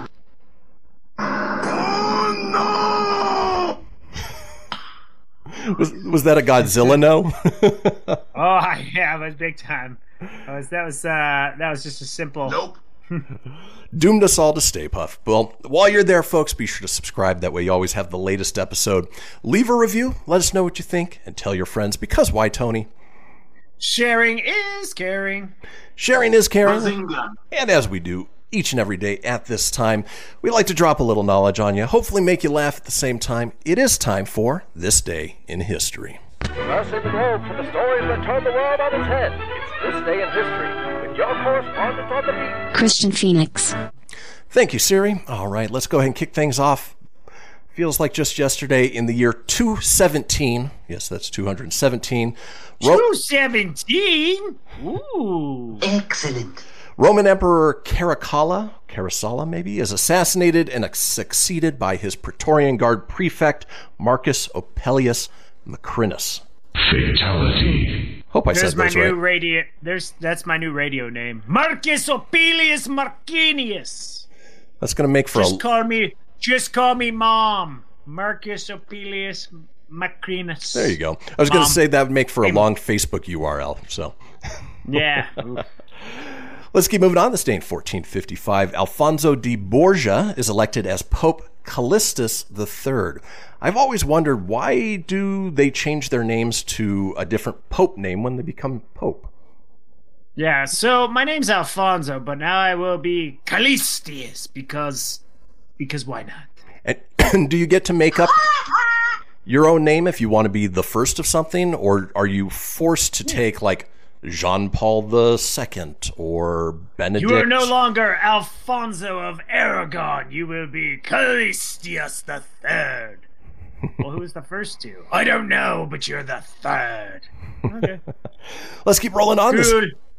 Speaker 2: Was, was that a Godzilla no? (laughs)
Speaker 3: Oh yeah, it was big time. That was that was uh, that was just a simple. Nope.
Speaker 2: doomed us all to Stay Puft. Well, while you're there, folks, be sure to subscribe. That way, you always have the latest episode. Leave a review. Let us know what you think, and tell your friends. Because why, Tony?
Speaker 3: Sharing is caring.
Speaker 2: Sharing is caring.
Speaker 3: Bazinga.
Speaker 2: And as we do each and every day at this time, we like to drop a little knowledge on you, hopefully make you laugh at the same time. It is time for This Day in History.
Speaker 13: Crossing the globe for the stories that turn the world on its head. It's this day in history with your correspondent on the beat.
Speaker 14: Kristian Fenix.
Speaker 2: Thank you, Siri. All right, let's go ahead and kick things off. Feels like just yesterday in the year 217. Yes, that's 217. Ro-
Speaker 3: Two seventeen. Ooh.
Speaker 7: Excellent.
Speaker 2: Roman Emperor Caracalla, Caracalla maybe, is assassinated and succeeded by his Praetorian Guard prefect Marcus Opellius Macrinus.
Speaker 8: Fatality.
Speaker 2: Hope I
Speaker 3: There's
Speaker 2: said
Speaker 3: my
Speaker 2: those
Speaker 3: new
Speaker 2: right.
Speaker 3: radio. There's that's my new radio name, Marcus Opelius Marcinius.
Speaker 2: That's going to make for
Speaker 3: Just
Speaker 2: a
Speaker 3: call me. Just call me Mom. Marcus Opelius Macrinus.
Speaker 2: There you go. I was gonna say that would make for a long Facebook URL. So
Speaker 3: Yeah. (laughs)
Speaker 2: Let's keep moving on. This day in 1455, Alfonso de Borgia is elected as Pope Callistus III. I've always wondered why do they change their names to a different pope name when they become pope?
Speaker 3: Yeah, so my name's Alfonso, but now I will be Callistius because because why not?
Speaker 2: And (clears throat) do you get to make up your own name if you want to be the first of something, or are you forced to hmm. take like Jean Paul II or Benedict.
Speaker 3: You are no longer Alfonso of Aragon. You will be Callistius the Third. (laughs) well, who was the first two? I don't know, but you're the third. Okay. (laughs)
Speaker 2: Let's keep rolling on this.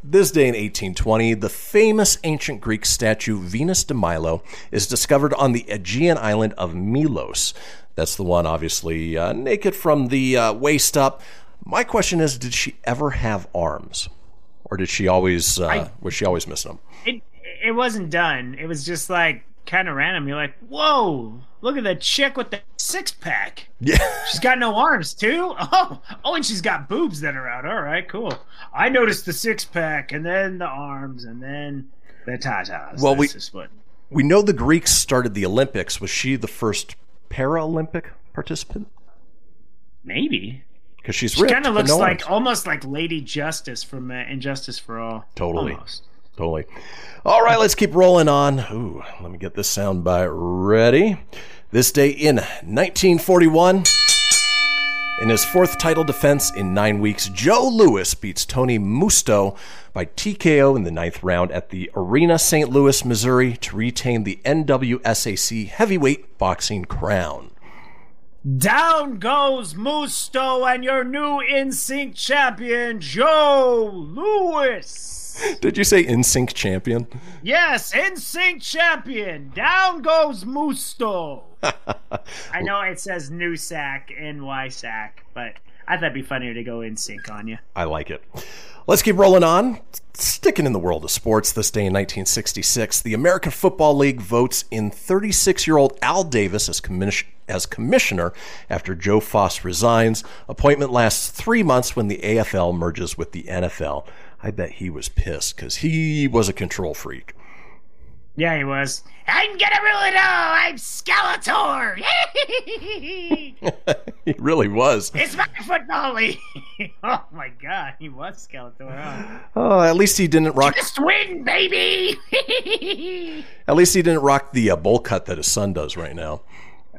Speaker 2: This day in 1820, the famous ancient Greek statue Venus de Milo is discovered on the Aegean island of Milos. That's the one, obviously, uh, naked from the uh, waist up. My question is, did she ever have arms, or did she always uh,
Speaker 3: I-
Speaker 2: was she always missing them?
Speaker 3: It it wasn't done. It was just like kind of random. You're like, whoa, look at the chick with the six pack.
Speaker 2: Yeah.
Speaker 3: She's got no arms too. (laughs) Oh, oh, and she's got boobs that are out. All right, cool. I noticed the six pack, and then the arms, and then the tatas.
Speaker 2: Well,
Speaker 3: That's
Speaker 2: we-. We know the Greeks started the Olympics. Was she the first Paralympic participant?
Speaker 3: Maybe.
Speaker 2: Because she's
Speaker 3: She kind of looks
Speaker 2: no
Speaker 3: like almost like Lady Justice from uh, Injustice for All.
Speaker 2: Totally.
Speaker 3: Almost.
Speaker 2: Totally. All right, let's keep rolling on. Ooh, let me get this sound bite ready. This day in 1941, in his fourth title defense in nine weeks, Joe Louis beats Tony Musto by TKO in the ninth round at the Arena St. Louis, Missouri to retain the NWSAC heavyweight boxing crown.
Speaker 3: Down goes Musto and your new NSYNC champion, Joe Louis.
Speaker 2: Did you say NSYNC champion?
Speaker 3: Yes, NSYNC champion. Down goes Musto. (laughs) I know it says new sack, NY sack, but I thought it'd be funnier to go NSYNC on you.
Speaker 2: I like it. Let's keep rolling on. Sticking in the world of sports, this day in 1966, the American Football League votes in 36 year old Al Davis as, commis- as commissioner after Joe Foss resigns. Appointment lasts three months when the AFL merges with the NFL. I bet he was pissed because he was a control freak.
Speaker 3: Yeah, he was. I'm gonna rule it all. I'm Skeletor. (laughs)
Speaker 2: he really was.
Speaker 3: it's my football league. (laughs) oh my god, he was Skeletor. Huh?
Speaker 2: Oh, at least he didn't rock.
Speaker 3: Just win, baby. (laughs)
Speaker 2: At least he didn't rock the uh, bowl cut that his son does right now.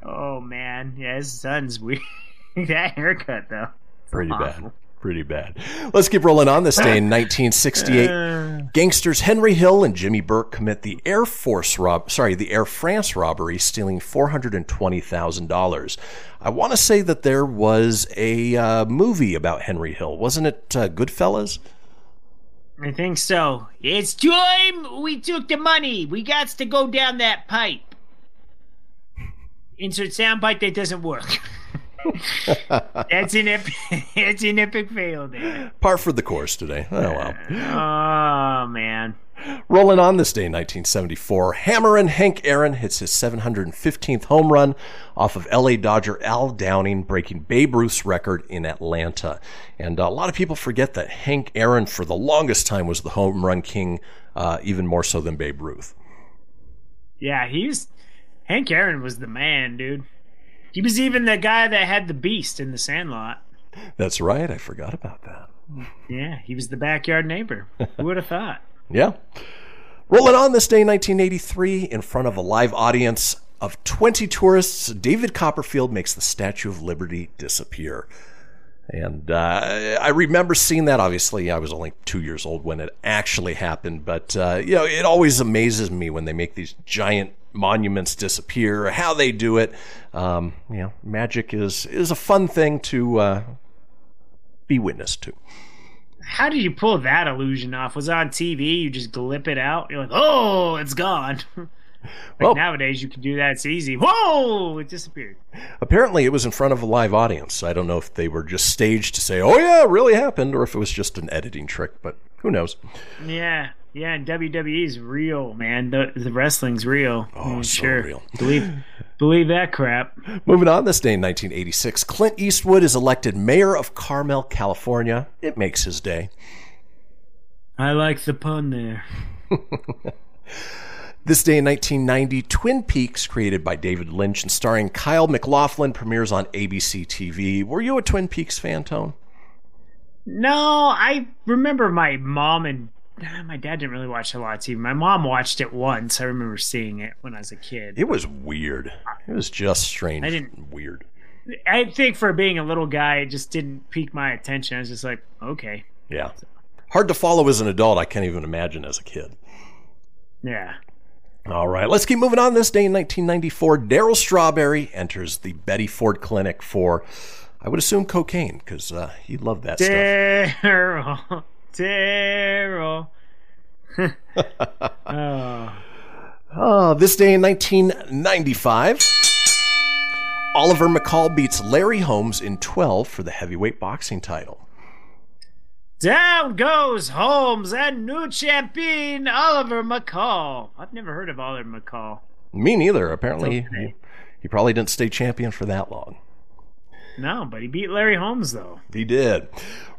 Speaker 3: Oh man, yeah, his son's weird. (laughs) that haircut though.
Speaker 2: Pretty
Speaker 3: Awful.
Speaker 2: bad. Pretty bad. Let's keep rolling on this day in (laughs) 1968. Gangsters Henry Hill and Jimmy Burke commit the Air Force rob sorry, the Air France robbery, stealing $420,000. I want to say that there was a uh, movie about Henry Hill. Wasn't it uh, Goodfellas?
Speaker 3: I think so. It's time we took the money. We got to go down that pipe. Insert soundbite that doesn't work. (laughs) that's an epic. (laughs) That's an epic fail there.
Speaker 2: Par for the course today. Oh well.
Speaker 3: Oh man.
Speaker 2: Rolling on this day in 1974, Hammerin' Hank Aaron hits his 715th home run off of LA Dodger Al Downing, breaking Babe Ruth's record in Atlanta. And a lot of people forget that Hank Aaron, for the longest time, was the home run king, uh, even more so than Babe Ruth.
Speaker 3: Yeah, he's Hank Aaron was the man, dude. He was even the guy that had the beast in the Sandlot.
Speaker 2: That's right. I forgot about that.
Speaker 3: Yeah, he was the backyard neighbor. Who would have (laughs) thought?
Speaker 2: Yeah. Rolling on this day, 1983, in front of a live audience of 20 tourists, David Copperfield makes the Statue of Liberty disappear. And uh, I remember seeing that. Obviously, I was only two years old when it actually happened, but uh, you know, it always amazes me when they make these giant monuments disappear. How they do it, um, you know, magic is is a fun thing to uh, be witness to.
Speaker 3: How did you pull that illusion off? Was it on TV? You just glip it out. You're like, oh, it's gone. (laughs) like
Speaker 2: Well-
Speaker 3: nowadays, you can do that. It's easy. Whoa, it disappeared.
Speaker 2: Apparently, it was in front of a live audience. I don't know if they were just staged to say, "Oh yeah, it really happened," or if it was just an editing trick. But who knows?
Speaker 3: Yeah, yeah. And WWE's real, man. The the wrestling's real.
Speaker 2: Oh,
Speaker 3: Mm,
Speaker 2: so
Speaker 3: sure.
Speaker 2: real.
Speaker 3: Believe believe that crap.
Speaker 2: Moving on, this day in 1986, Clint Eastwood is elected mayor of Carmel, California. It makes his day.
Speaker 3: I like the pun there. (laughs)
Speaker 2: This day in 1990, Twin Peaks, created by David Lynch and starring Kyle MacLachlan, premieres on ABC TV. Were you a Twin Peaks fan, Tone?
Speaker 3: No, I remember my mom and (sighs) my dad didn't really watch a lot of TV. My mom watched it once. I remember seeing it when I was a kid.
Speaker 2: It was weird. It was just strange.
Speaker 3: I didn't-
Speaker 2: weird.
Speaker 3: I think for being a little guy, it just didn't pique my attention. I was just like, okay.
Speaker 2: Yeah. hard to follow as an adult. I can't even imagine as a kid.
Speaker 3: Yeah.
Speaker 2: All right, let's keep moving on. This day in 1994, Darryl Strawberry enters the Betty Ford Clinic for, I would assume, cocaine, because uh, he loved that
Speaker 3: Darryl, (laughs) Darryl. (laughs) oh.
Speaker 2: Oh, this day in 1995, Oliver McCall beats Larry Holmes in 12 for the heavyweight boxing title.
Speaker 3: Down goes Holmes and new champion Oliver McCall. I've never heard of Oliver McCall.
Speaker 2: Me neither. Apparently, he, he probably didn't stay champion for that long.
Speaker 3: No, but he beat Larry Holmes, though.
Speaker 2: He did.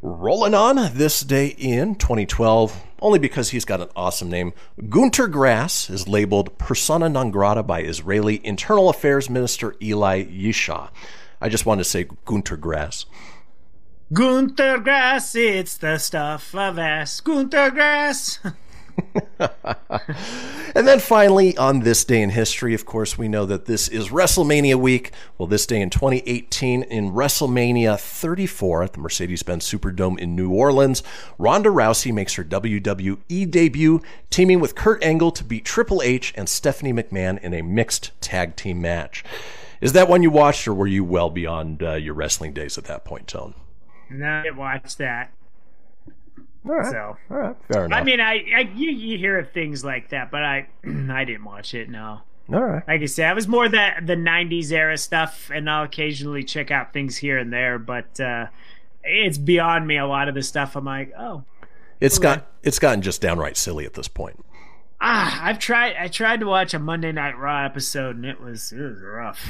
Speaker 2: Rolling on this day in 2012, only because he's got an awesome name, Gunter Grass is labeled persona non grata by Israeli Internal Affairs Minister Eli Yishai. I just wanted to say Gunter Grass.
Speaker 3: Gunter Grass, it's the stuff of ass. Gunther Grass. (laughs)
Speaker 2: and then finally, on this day in history, of course, we know that this is WrestleMania week. Well, this day in 2018, in WrestleMania 34 at the Mercedes Benz Superdome in New Orleans, Ronda Rousey makes her WWE debut, teaming with Kurt Angle to beat Triple H and Stephanie McMahon in a mixed tag team match. Is that one you watched, or were you well beyond uh, your wrestling days at that point, Tone?
Speaker 3: No, I didn't watch that.
Speaker 2: All right.
Speaker 3: So,
Speaker 2: all right. Fair enough.
Speaker 3: I mean, I, I you, you hear of things like that, but I (clears throat) I didn't watch it. No.
Speaker 2: All right.
Speaker 3: Like I said, I was more that the '90s era stuff, and I'll occasionally check out things here and there, but uh, it's beyond me. A lot of the stuff, I'm like, oh,
Speaker 2: it's got it's gotten just downright silly at this point.
Speaker 3: Ah, I've tried. I tried to watch a Monday Night Raw episode, and it was it was rough.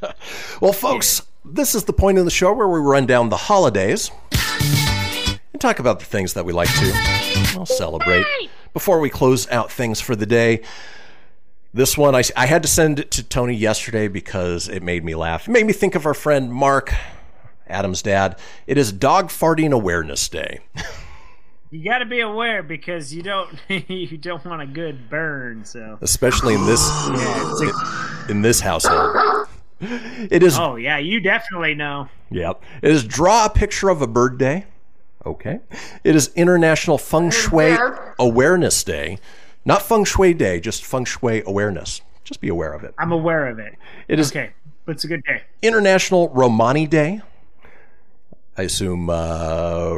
Speaker 3: (laughs)
Speaker 2: well, folks. This is the point in the show where we run down the holidays and talk about the things that we like to well, celebrate. Before we close out things for the day, this one I, I had to send it to Tony yesterday because it made me laugh. It made me think of our friend Mark, Adam's dad. It is Dog Farting Awareness Day.
Speaker 3: you got to be aware because you don't (laughs) you don't want a good burn. So
Speaker 2: especially in this yeah, in this household. It is.
Speaker 3: Oh yeah, you definitely know.
Speaker 2: Yep. It is draw a picture of a bird day. Okay. It is International Feng Shui Awareness Day. Not Feng Shui Day, just Feng Shui Awareness. Just be aware of it.
Speaker 3: I'm aware of it.
Speaker 2: It is
Speaker 3: okay, but it's a good day.
Speaker 2: International Romani Day. I assume uh,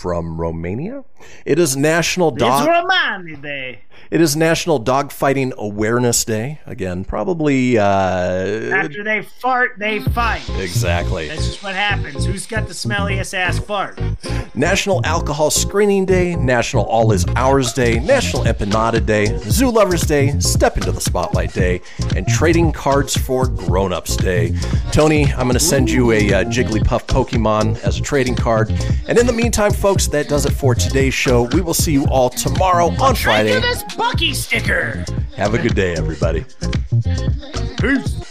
Speaker 2: from Romania. It is National Dog.
Speaker 3: It's Romani Day.
Speaker 2: It is National Dogfighting Awareness Day. Again, probably. Uh,
Speaker 3: After they fart, they fight.
Speaker 2: Exactly.
Speaker 3: That's just what happens. Who's got the smelliest ass fart?
Speaker 2: National Alcohol Screening Day, National All Is Ours Day, National Empanada Day, Zoo Lovers Day, Step Into the Spotlight Day, and Trading Cards for Grown Ups Day. Tony, I'm going to send you a uh, Jigglypuff Pokemon as a trading card. And in the meantime, folks, that does it for today's show. We will see you all tomorrow on Friday.
Speaker 3: This Bucky sticker.
Speaker 2: Have a good day, everybody.
Speaker 3: Peace.